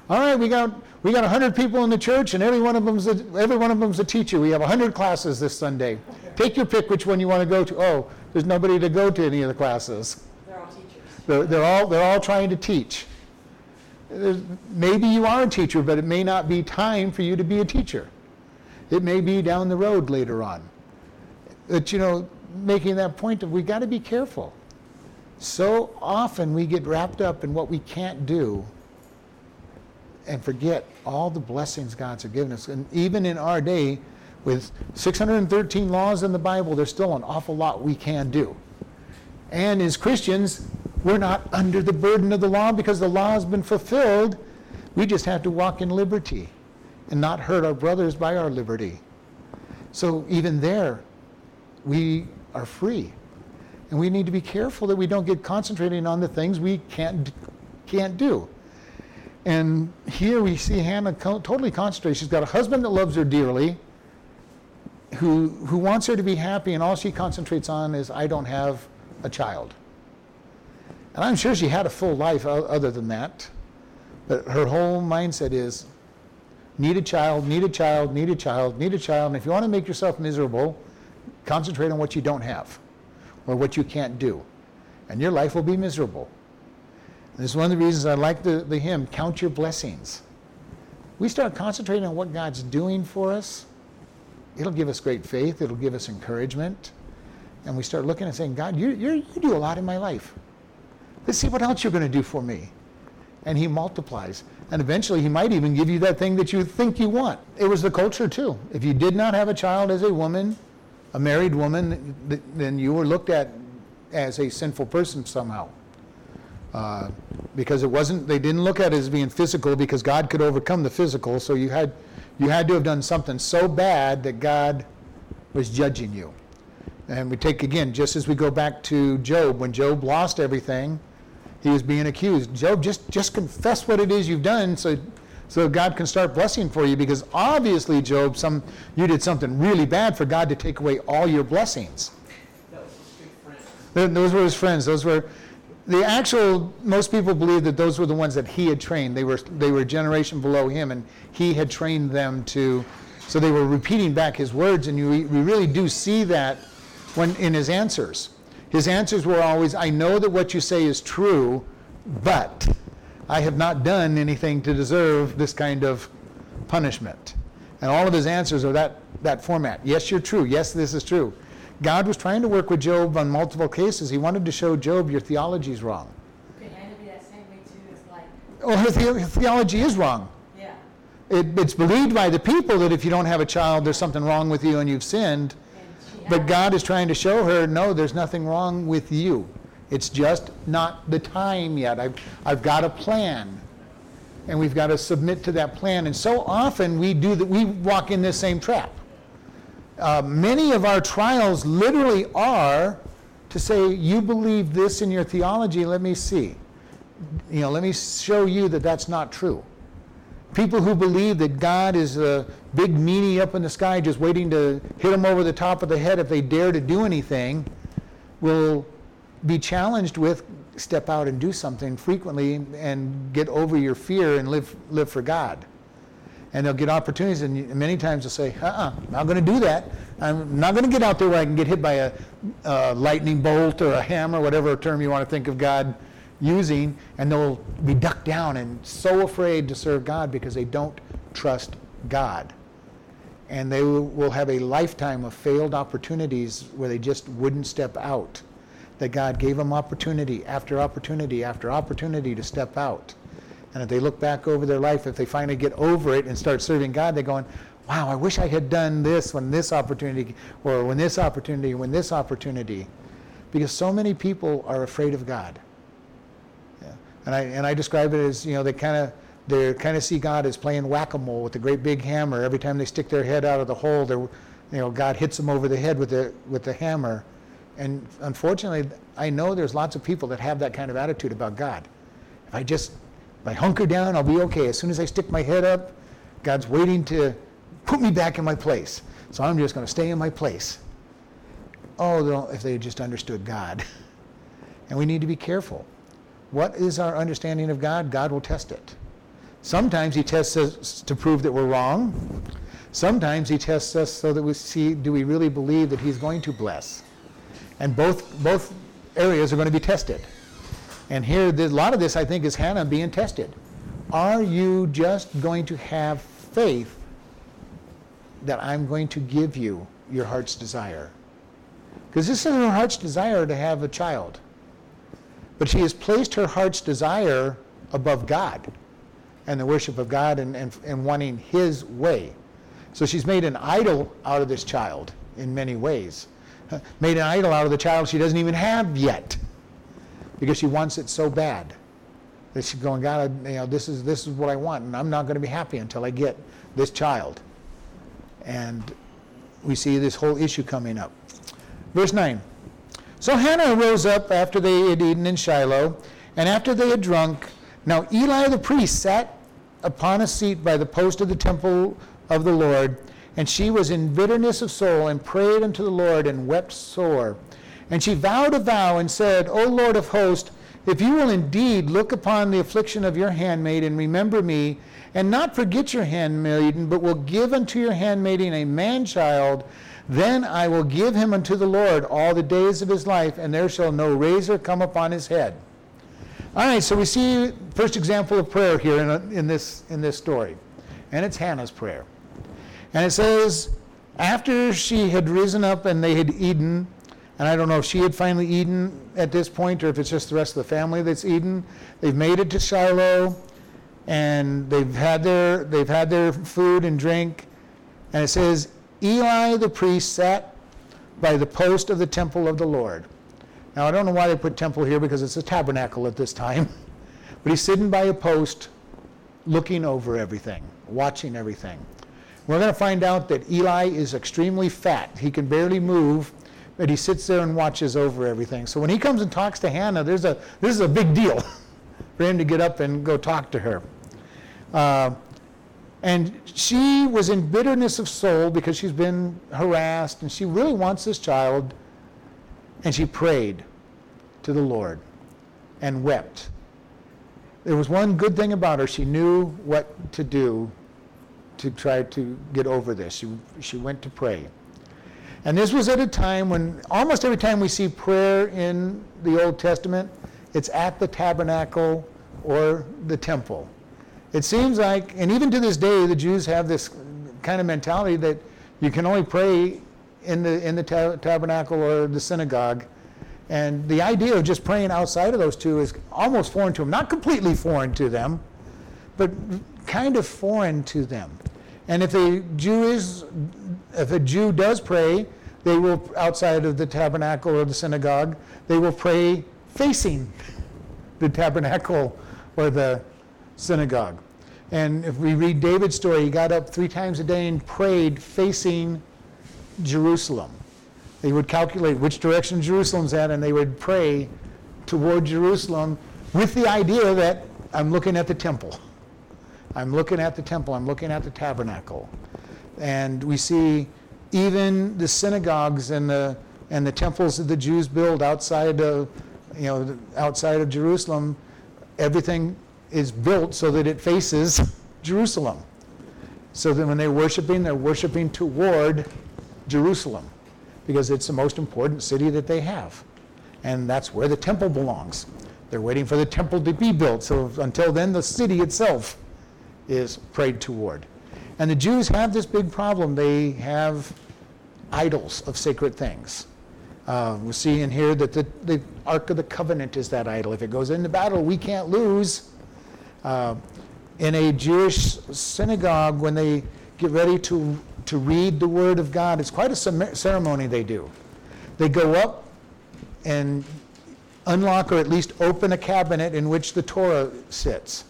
All right, we got we got 100 people in the church, and every one of them's a, every one of them's a teacher. We have 100 classes this Sunday. Take your pick which one you want to go to. Oh, there's nobody to go to any of the classes. They're all teachers. They're, they're all they're all trying to teach. There's, maybe you are a teacher, but it may not be time for you to be a teacher. It may be down the road later on that, you know, making that point of we got to be careful. So often we get wrapped up in what we can't do and forget all the blessings God's given us. And even in our day, with 613 laws in the Bible, there's still an awful lot we can do. And as Christians, we're not under the burden of the law because the law has been fulfilled. We just have to walk in liberty and not hurt our brothers by our liberty. So even there, we are free. And we need to be careful that we don't get concentrating on the things we can't, can't do. And here we see Hannah co- totally concentrate. She's got a husband that loves her dearly, who, who wants her to be happy, and all she concentrates on is, I don't have a child. And I'm sure she had a full life other than that. But her whole mindset is, need a child, need a child, need a child, need a child. And if you want to make yourself miserable, Concentrate on what you don't have or what you can't do, and your life will be miserable. And this is one of the reasons I like the, the hymn, Count Your Blessings. We start concentrating on what God's doing for us, it'll give us great faith, it'll give us encouragement. And we start looking and saying, God, you, you you do a lot in my life. Let's see what else you're going to do for me. And he multiplies. And eventually, he might even give you that thing that you think you want. It was the culture, too. If you did not have a child as a woman, a married woman, then you were looked at as a sinful person somehow. Uh, because it wasn't, they didn't look at it as being physical because God could overcome the physical. So you had, you had to have done something so bad that God was judging you. And we take again, just as we go back to Job, when Job lost everything, he was being accused. Job, just just confess what it is you've done, so so God can start blessing for you. Because obviously, Job, some you did something really bad for God to take away all your blessings. Those were his friends. Those were the actual. Most people believe that those were the ones that he had trained. They were they were a generation below him, and he had trained them to. So they were repeating back his words, and you we really do see that when in his answers. His answers were always, "I know that what you say is true, but I have not done anything to deserve this kind of punishment." And all of his answers are that that format. Yes, you're true. Yes, this is true. God was trying to work with Job on multiple cases. He wanted to show Job your theology is wrong. Could Hannah be that same way too? It's like, Oh, her, the- her theology is wrong. yeah, It, it's believed by the people that if you don't have a child, there's something wrong with you and you've sinned. and she But God is trying to show her, no, there's nothing wrong with you. It's just not the time yet. I've, I've got a plan. And we've got to submit to that plan. And so often we do that, we walk in this same trap. Uh, many of our trials literally are to say, you believe this in your theology, let me see. You know, let me show you that that's not true. People who believe that God is a big meanie up in the sky just waiting to hit them over the top of the head if they dare to do anything will be challenged with step out and do something frequently and get over your fear and live, live for God. And they'll get opportunities, and many times they'll say, uh-uh, I'm not going to do that. I'm not going to get out there where I can get hit by a, a lightning bolt or a hammer, whatever term you want to think of God using, and they'll be ducked down and so afraid to serve God because they don't trust God. And they will have a lifetime of failed opportunities where they just wouldn't step out. That God gave them opportunity after opportunity after opportunity to step out. And if they look back over their life, if they finally get over it and start serving God, they're going, wow, I wish I had done this when this opportunity, or when this opportunity, when this opportunity. Because so many people are afraid of God. Yeah. And I, and I describe it as, you know, they kind of, they kind of see God as playing whack-a-mole with a great big hammer. Every time they stick their head out of the hole, you know, God hits them over the head with the, with the hammer. And unfortunately, I know there's lots of people that have that kind of attitude about God. If I just, if I hunker down, I'll be okay. As soon as I stick my head up, God's waiting to put me back in my place. So I'm just going to stay in my place. Oh, if they just understood God. And we need to be careful. What is our understanding of God? God will test it. Sometimes He tests us to prove that we're wrong. Sometimes He tests us so that we see do we really believe that He's going to bless. And both, both areas are going to be tested. And here, a lot of this, I think, is Hannah being tested. Are you just going to have faith that I'm going to give you your heart's desire? Because this is her heart's desire to have a child. But she has placed her heart's desire above God and the worship of God and, and, and wanting His way. So she's made an idol out of this child in many ways. Made an idol out of the child she doesn't even have yet because she wants it so bad that she's going, God, I- you know, this is, this is what I want, and I'm not going to be happy until I get this child. And we see this whole issue coming up. Verse 9. So Hannah rose up after they had eaten in Shiloh, and after they had drunk. Now Eli the priest sat upon a seat by the post of the temple of the Lord, and she was in bitterness of soul, and prayed unto the Lord, and wept sore. And she vowed a vow, and said, O Lord of hosts, if you will indeed look upon the affliction of your handmaid, and remember me, and not forget your handmaiden, but will give unto your handmaiden a man child, then I will give him unto the Lord all the days of his life, and there shall no razor come upon his head. All right, so we see first example of prayer here in, in, this, in this story, and it's Hannah's prayer. And it says, after she had risen up and they had eaten, And I don't know if she had finally eaten at this point or if it's just the rest of the family that's eaten. They've made it to Shiloh and they've had their they've had their food and drink. And it says Eli the priest sat by the post of the temple of the Lord. Now I don't know why they put temple here because it's a tabernacle at this time. But he's sitting by a post looking over everything, watching everything. We're going to find out that Eli is extremely fat. He can barely move, but he sits there and watches over everything. So when he comes and talks to Hannah, there's a this is a big deal for him to get up and go talk to her. Uh, and she was in bitterness of soul because she's been harassed, and she really wants this child. And she prayed to the Lord and wept. There was one good thing about her. She knew what to do to try to get over this. She, she went to pray. And this was at a time when almost every time we see prayer in the Old Testament, it's at the tabernacle or the temple. It seems like, and even to this day, the Jews have this kind of mentality that you can only pray in the, in the ta- tabernacle or the synagogue. And the idea of just praying outside of those two is almost foreign to them. Not completely foreign to them, but kind of foreign to them. And if a Jew is, if a Jew does pray, they will outside of the tabernacle or the synagogue, they will pray facing the tabernacle or the synagogue. And if we read David's story, he got up three times a day and prayed facing Jerusalem. They would calculate which direction Jerusalem's at, and they would pray toward Jerusalem with the idea that I'm looking at the temple. I'm looking at the temple. I'm looking at the tabernacle. And we see even the synagogues and the and the temples that the Jews build outside of you know outside of Jerusalem, everything is built so that it faces Jerusalem. So that when they're worshiping, they're worshiping toward Jerusalem because it's the most important city that they have. And that's where the temple belongs. They're waiting for the temple to be built. So until then, the city itself is prayed toward. And the Jews have this big problem. They have idols of sacred things. Uh, we see in here that the, the Ark of the Covenant is that idol. If it goes into battle, we can't lose. Uh, in a Jewish synagogue, when they get ready to, to read the Word of God, it's quite a ceremony they do. They go up and unlock or at least open a cabinet in which the Torah sits.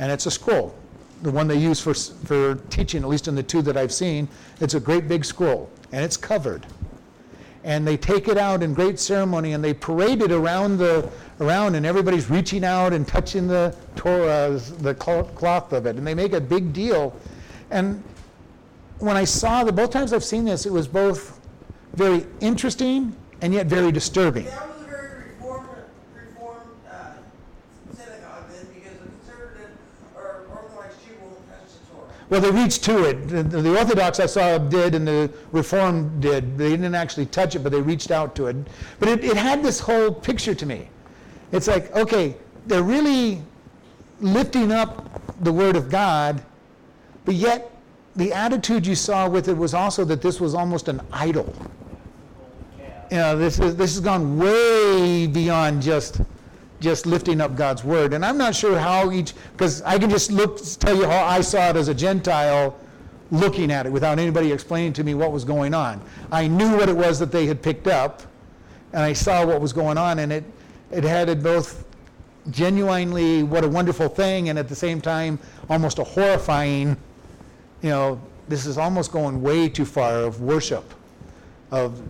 And it's a scroll, the one they use for, for teaching, at least in the two that I've seen. It's a great big scroll, and it's covered. And they take it out in great ceremony and they parade it around the around, and everybody's reaching out and touching the Torah, the cloth of it, and they make a big deal. And when I saw the both times I've seen this, it was both very interesting and yet very disturbing. That was a very reformed, reformed uh, synagogue then, because the conservative or Orthodox Jew won't touch the Torah. Well, they reached to it. The, the Orthodox I saw did, and the Reformed did. They didn't actually touch it, but they reached out to it. But it, it had this whole picture to me. It's like, okay, they're really lifting up the Word of God, but yet the attitude you saw with it was also that this was almost an idol. You know, this is this has gone way beyond just just lifting up God's word. And I'm not sure how each because I can just look tell you how I saw it as a Gentile looking at it without anybody explaining to me what was going on. I knew what it was that they had picked up, and I saw what was going on, and it it had it both genuinely what a wonderful thing and at the same time almost a horrifying you know this is almost going way too far of worship of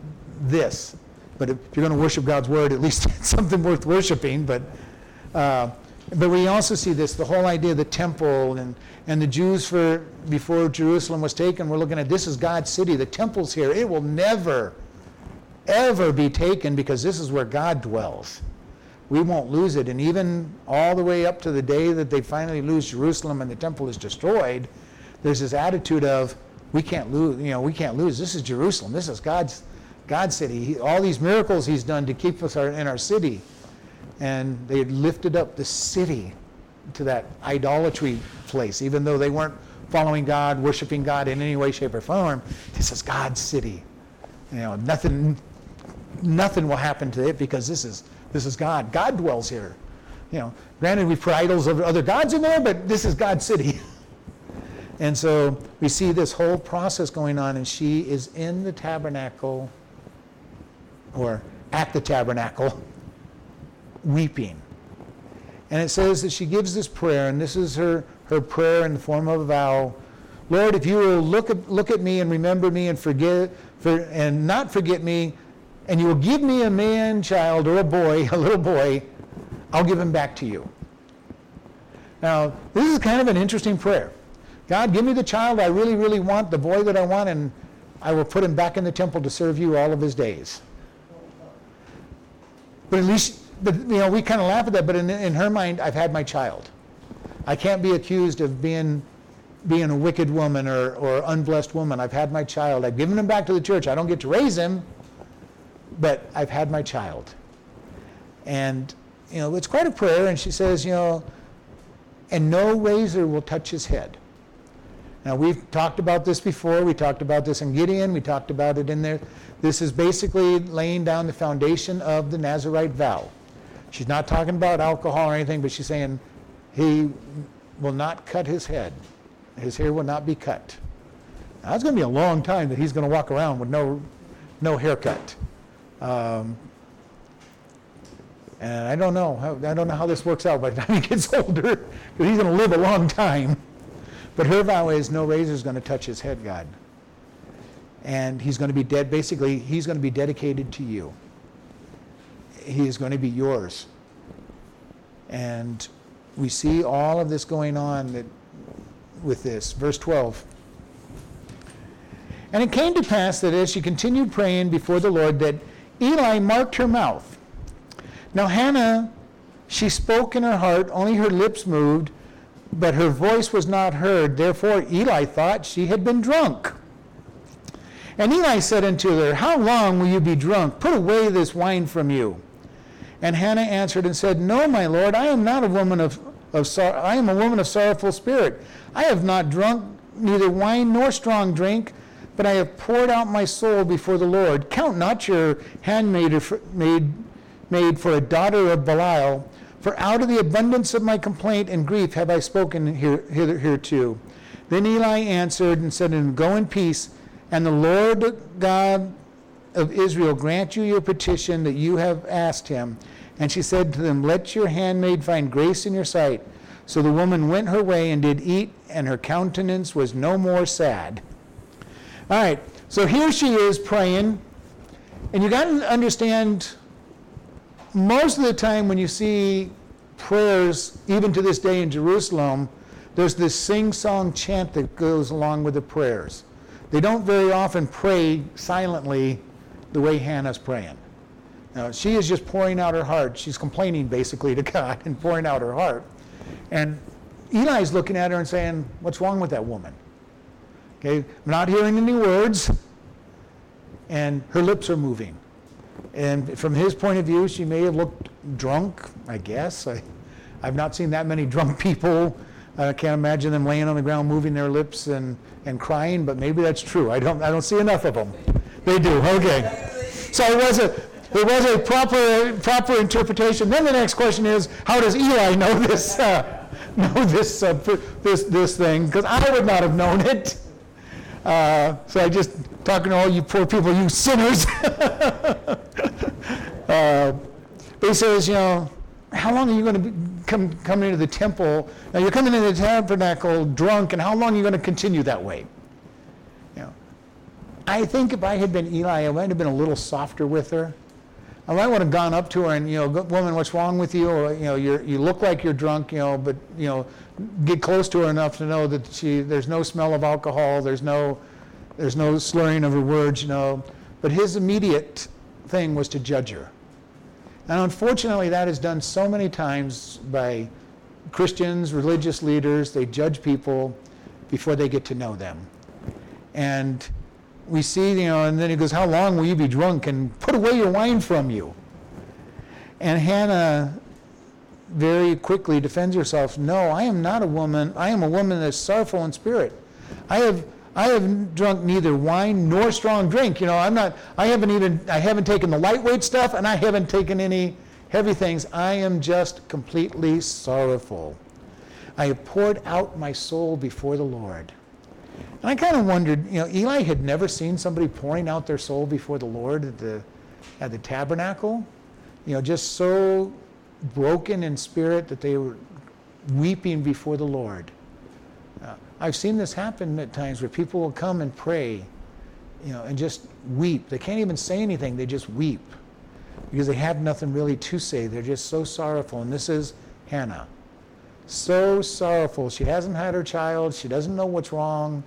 this but if you're going to worship god's word at least it's something worth worshiping but uh, but we also see this the whole idea of the temple and and the jews for before jerusalem was taken we're looking at this is god's city the temple's here it will never ever be taken because this is where god dwells we won't lose it. And even all the way up to the day that they finally lose Jerusalem and the temple is destroyed, there's this attitude of we can't lose. You know, we can't lose. This is Jerusalem. This is God's God's city. He, all these miracles He's done to keep us in our city, and they had lifted up the city to that idolatry place, even though they weren't following God, worshiping God in any way, shape, or form. This is God's city. You know, nothing nothing will happen to it because this is this is God. God dwells here. You know, granted we put idols of other gods in there, but this is God's city. and so we see this whole process going on, and she is in the tabernacle or at the tabernacle weeping. And it says that she gives this prayer, and this is her, her prayer in the form of a vow. Lord, if you will look at, look at me and remember me and forget for, and not forget me, and you will give me a man child or a boy, a little boy, I'll give him back to you. Now, this is kind of an interesting prayer. God, give me the child I really, really want, the boy that I want, and I will put him back in the temple to serve you all of his days. But at least, but you know, we kind of laugh at that. But in, in her mind, I've had my child. I can't be accused of being being a wicked woman or, or unblessed woman. I've had my child. I've given him back to the church. I don't get to raise him, but I've had my child. And you know, it's quite a prayer. And she says, you know, and no razor will touch his head. Now, we've talked about this before. We talked about this in Gideon. We talked about it in there. This is basically laying down the foundation of the Nazarite vow. She's not talking about alcohol or anything, but she's saying he will not cut his head. His hair will not be cut. Now, it's going to be a long time that he's going to walk around with no, no haircut. Um, and I don't know. I don't know how this works out by the time he gets older, because he's going to live a long time. But her vow is no razor is going to touch his head, God. And he's going to be dead. Basically, he's going to be dedicated to you. He is going to be yours. And we see all of this going on that, with this. Verse 12. And it came to pass that as she continued praying before the Lord, that Eli marked her mouth. Now, Hannah, she spoke in her heart, only her lips moved, but her voice was not heard. Therefore, Eli thought she had been drunk. And Eli said unto her, How long will you be drunk? Put away this wine from you. And Hannah answered and said, No, my lord, I am not a woman of, of sor- I am a woman of sorrowful spirit. I have not drunk neither wine nor strong drink, but I have poured out my soul before the Lord. Count not your handmaid made, made for a daughter of Belial, for out of the abundance of my complaint and grief have I spoken here. Then Eli answered and said, and Go in peace, and the Lord God of Israel grant you your petition that you have asked him. And she said to them, Let your handmaid find grace in your sight. So the woman went her way and did eat, and her countenance was no more sad. All right, so here she is praying, and you got to understand most of the time when you see prayers, even to this day in Jerusalem, there's this sing song chant that goes along with the prayers. They don't very often pray silently the way Hannah's praying. Now, she is just pouring out her heart. She's complaining basically to God and pouring out her heart. And Eli's looking at her and saying, What's wrong with that woman? Okay, I'm not hearing any words, and her lips are moving. And from his point of view, she may have looked drunk, I guess. I, I've not seen that many drunk people. I can't imagine them laying on the ground, moving their lips and, and crying, but maybe that's true. I don't, I don't see enough of them. They do, okay. So it was a, it was a proper, proper interpretation. Then the next question is, how does Eli know this, uh, know this, uh, this, this thing? Because I would not have known it. Uh, so I just talking to all you poor people, you sinners. uh, but he says, you know, how long are you going to be, come come into the temple? Now you're coming into the tabernacle drunk, and how long are you going to continue that way? You know, I think if I had been Eli, I might have been a little softer with her. I might to have gone up to her and, you know, woman, what's wrong with you? Or, you know, you you look like you're drunk, you know, but, you know, get close to her enough to know that she, there's no smell of alcohol, there's no, there's no slurring of her words, you know. But his immediate thing was to judge her. And unfortunately, that is done so many times by Christians, religious leaders. They judge people before they get to know them. And we see, you know, and then he goes, How long will you be drunk? And put away your wine from you. And Hannah very quickly defends herself No, I am not a woman. I am a woman that's sorrowful in spirit. I have, I have drunk neither wine nor strong drink. You know, I'm not, I haven't even, I haven't taken the lightweight stuff and I haven't taken any heavy things. I am just completely sorrowful. I have poured out my soul before the Lord. And I kind of wondered, you know, Eli had never seen somebody pouring out their soul before the Lord at the, at the tabernacle. You know, just so broken in spirit that they were weeping before the Lord. Uh, I've seen this happen at times where people will come and pray, you know, and just weep. They can't even say anything, they just weep because they have nothing really to say. They're just so sorrowful. And this is Hannah. So sorrowful. She hasn't had her child, she doesn't know what's wrong.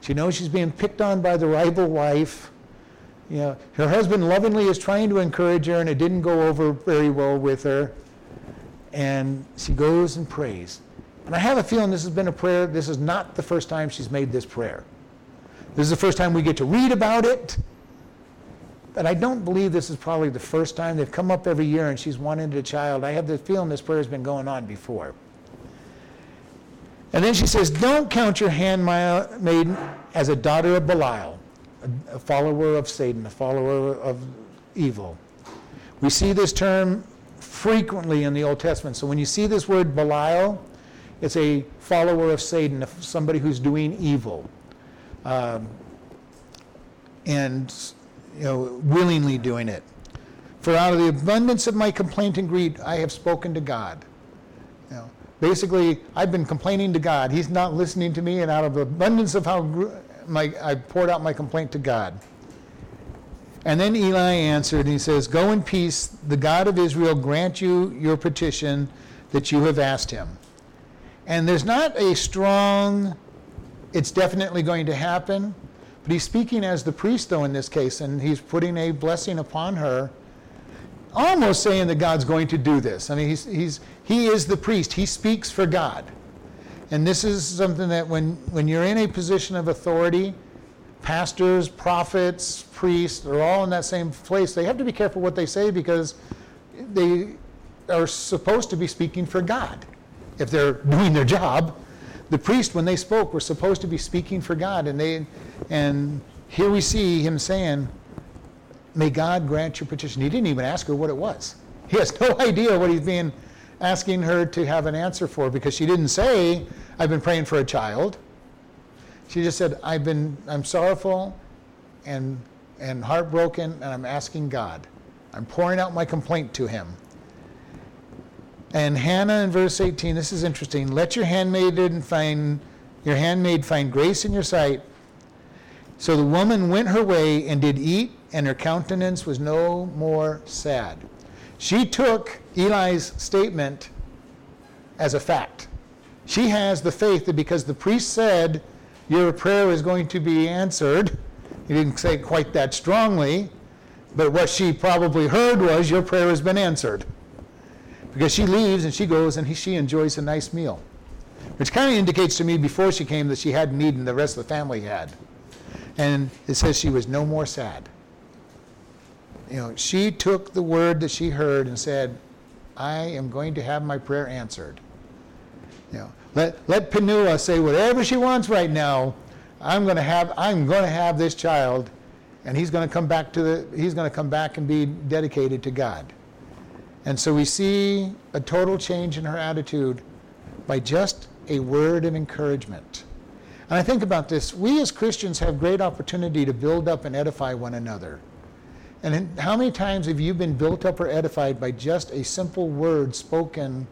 She knows she's being picked on by the rival wife. You know, her husband lovingly is trying to encourage her, and it didn't go over very well with her. And she goes and prays. And I have a feeling this has been a prayer. This is not the first time she's made this prayer. This is the first time we get to read about it. But I don't believe this is probably the first time. They've come up every year and she's wanted a child. I have the feeling this prayer has been going on before. And then she says, Don't count your handmaiden uh, as a daughter of Belial, a follower of Satan, a follower of evil. We see this term frequently in the Old Testament. So when you see this word Belial, it's a follower of Satan, somebody who's doing evil. Um, and you know, willingly doing it. For out of the abundance of my complaint and greed, I have spoken to God. You know, basically, I've been complaining to God. He's not listening to me, and out of the abundance of how my, I poured out my complaint to God. And then Eli answered, and he says, Go in peace. The God of Israel grant you your petition that you have asked him. And there's not a strong, it's definitely going to happen, but he's speaking as the priest, though, in this case, and he's putting a blessing upon her, almost saying that God's going to do this. I mean, he's, he's, he is the priest, he speaks for God. And this is something that when, when you're in a position of authority, pastors, prophets, priests they're all in that same place. They have to be careful what they say because they are supposed to be speaking for God if they're doing their job. The priest, when they spoke, were supposed to be speaking for God, and they, and here we see him saying, "May God grant your petition." He didn't even ask her what it was. He has no idea what he's being asking her to have an answer for because she didn't say, "I've been praying for a child." She just said, "I've been, I'm sorrowful, and and heartbroken, and I'm asking God. I'm pouring out my complaint to Him." And Hannah in verse 18, this is interesting. Let your handmaiden find your handmaid find grace in your sight. So the woman went her way and did eat, and her countenance was no more sad. She took Eli's statement as a fact. She has the faith that because the priest said your prayer is going to be answered, he didn't say it quite that strongly, but what she probably heard was your prayer has been answered. Because she leaves and she goes and he, she enjoys a nice meal. Which kind of indicates to me before she came that she hadn't eaten, the rest of the family had. And it says she was no more sad. You know, she took the word that she heard and said, I am going to have my prayer answered. You know, let, let Penuel say whatever she wants right now. I'm going to have I'm going to have this child and he's going to come back to the he's going to come back and be dedicated to God. And so we see a total change in her attitude by just a word of encouragement. And I think about this we as Christians have great opportunity to build up and edify one another. And how many times have you been built up or edified by just a simple word spoken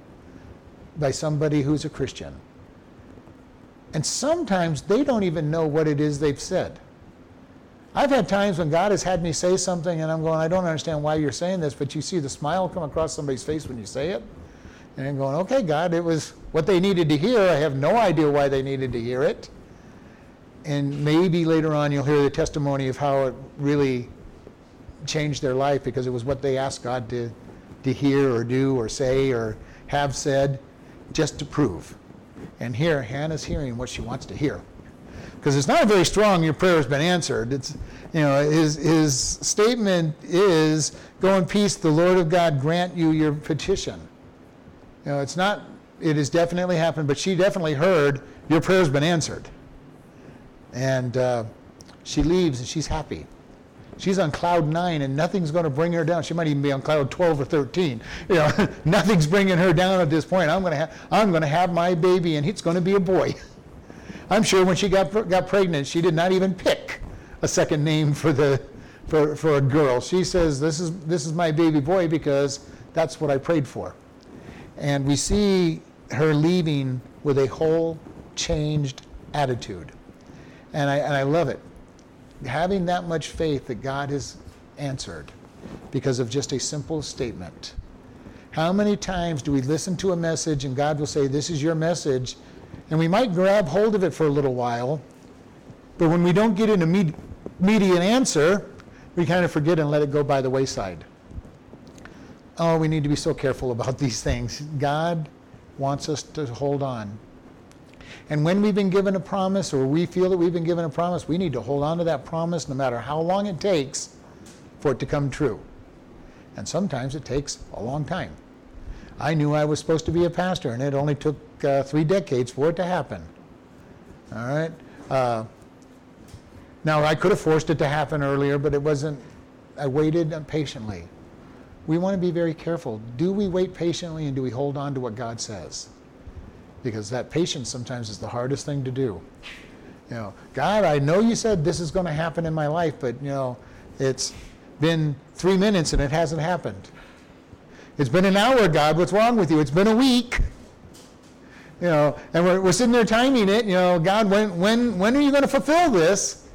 by somebody who's a Christian? And sometimes they don't even know what it is they've said. I've had times when God has had me say something and I'm going, I don't understand why you're saying this, but you see the smile come across somebody's face when you say it. And I'm going, okay, God, it was what they needed to hear. I have no idea why they needed to hear it. And maybe later on you'll hear the testimony of how it really changed their life because it was what they asked God to, to hear or do or say or have said just to prove. And here, Hannah's hearing what she wants to hear because it's not very strong your prayer has been answered it's you know his, his statement is go in peace the lord of god grant you your petition you know it's not it has definitely happened but she definitely heard your prayer has been answered And uh, she leaves and she's happy. She's on cloud nine and nothing's going to bring her down. She might even be on cloud 12 or 13. You know, nothing's bringing her down at this point. I'm going to have, I'm going to have my baby and it's going to be a boy. I'm sure when she got, got pregnant, she did not even pick a second name for, the, for, for a girl. She says, this is, this is my baby boy because that's what I prayed for. And we see her leaving with a whole changed attitude. And I, and I love it. Having that much faith that God has answered because of just a simple statement. How many times do we listen to a message and God will say, This is your message? And we might grab hold of it for a little while, but when we don't get an immediate answer, we kind of forget and let it go by the wayside. Oh, we need to be so careful about these things. God wants us to hold on. And when we've been given a promise or we feel that we've been given a promise, we need to hold on to that promise no matter how long it takes for it to come true. And sometimes it takes a long time. I knew I was supposed to be a pastor, and it only took uh, three decades for it to happen. All right? Uh, now, I could have forced it to happen earlier, but it wasn't, I waited patiently. We want to be very careful. Do we wait patiently and do we hold on to what God says? Because that patience sometimes is the hardest thing to do. You know, God, I know you said this is going to happen in my life, but you know, it's been three minutes and it hasn't happened. It's been an hour, God. What's wrong with you? It's been a week. You know, and we're, we're sitting there timing it. You know, God, when when when are you going to fulfill this?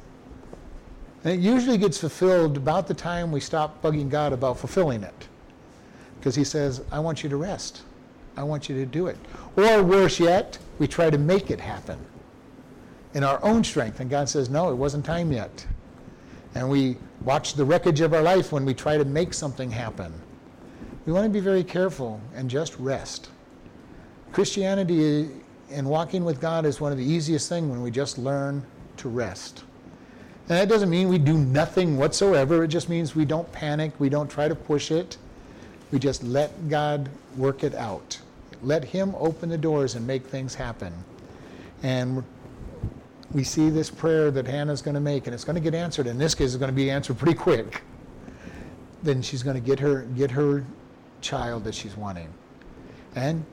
And it usually gets fulfilled about the time we stop bugging God about fulfilling it, because He says, "I want you to rest. I want you to do it." Or worse yet, we try to make it happen in our own strength, and God says, "No, it wasn't time yet." And we watch the wreckage of our life when we try to make something happen. We want to be very careful and just rest. Christianity and walking with God is one of the easiest things when we just learn to rest. And that doesn't mean we do nothing whatsoever. It just means we don't panic, we don't try to push it. We just let God work it out. Let Him open the doors and make things happen. And we see this prayer that Hannah's going to make, and it's going to get answered. In this case, it's going to be answered pretty quick. Then she's going to get her get her child that she's wanting, and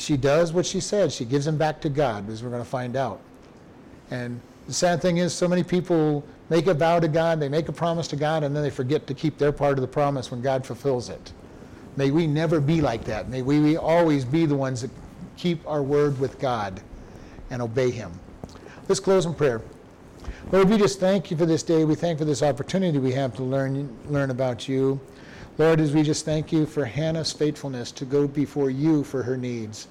she does what she said. She gives him back to God, as we're going to find out. And the sad thing is, so many people make a vow to God, they make a promise to God, and then they forget to keep their part of the promise when God fulfills it. May we never be like that. May we, always be the ones that keep our word with God and obey Him. Let's close in prayer. Lord, we just thank you for this day. We thank you for this opportunity we have to learn, learn about you. Lord, as we just thank you for Hannah's faithfulness to go before you for her needs,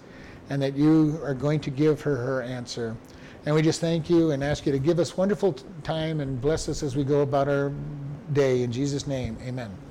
and that you are going to give her her answer. And we just thank you and ask you to give us wonderful time and bless us as we go about our day. In Jesus' name, amen.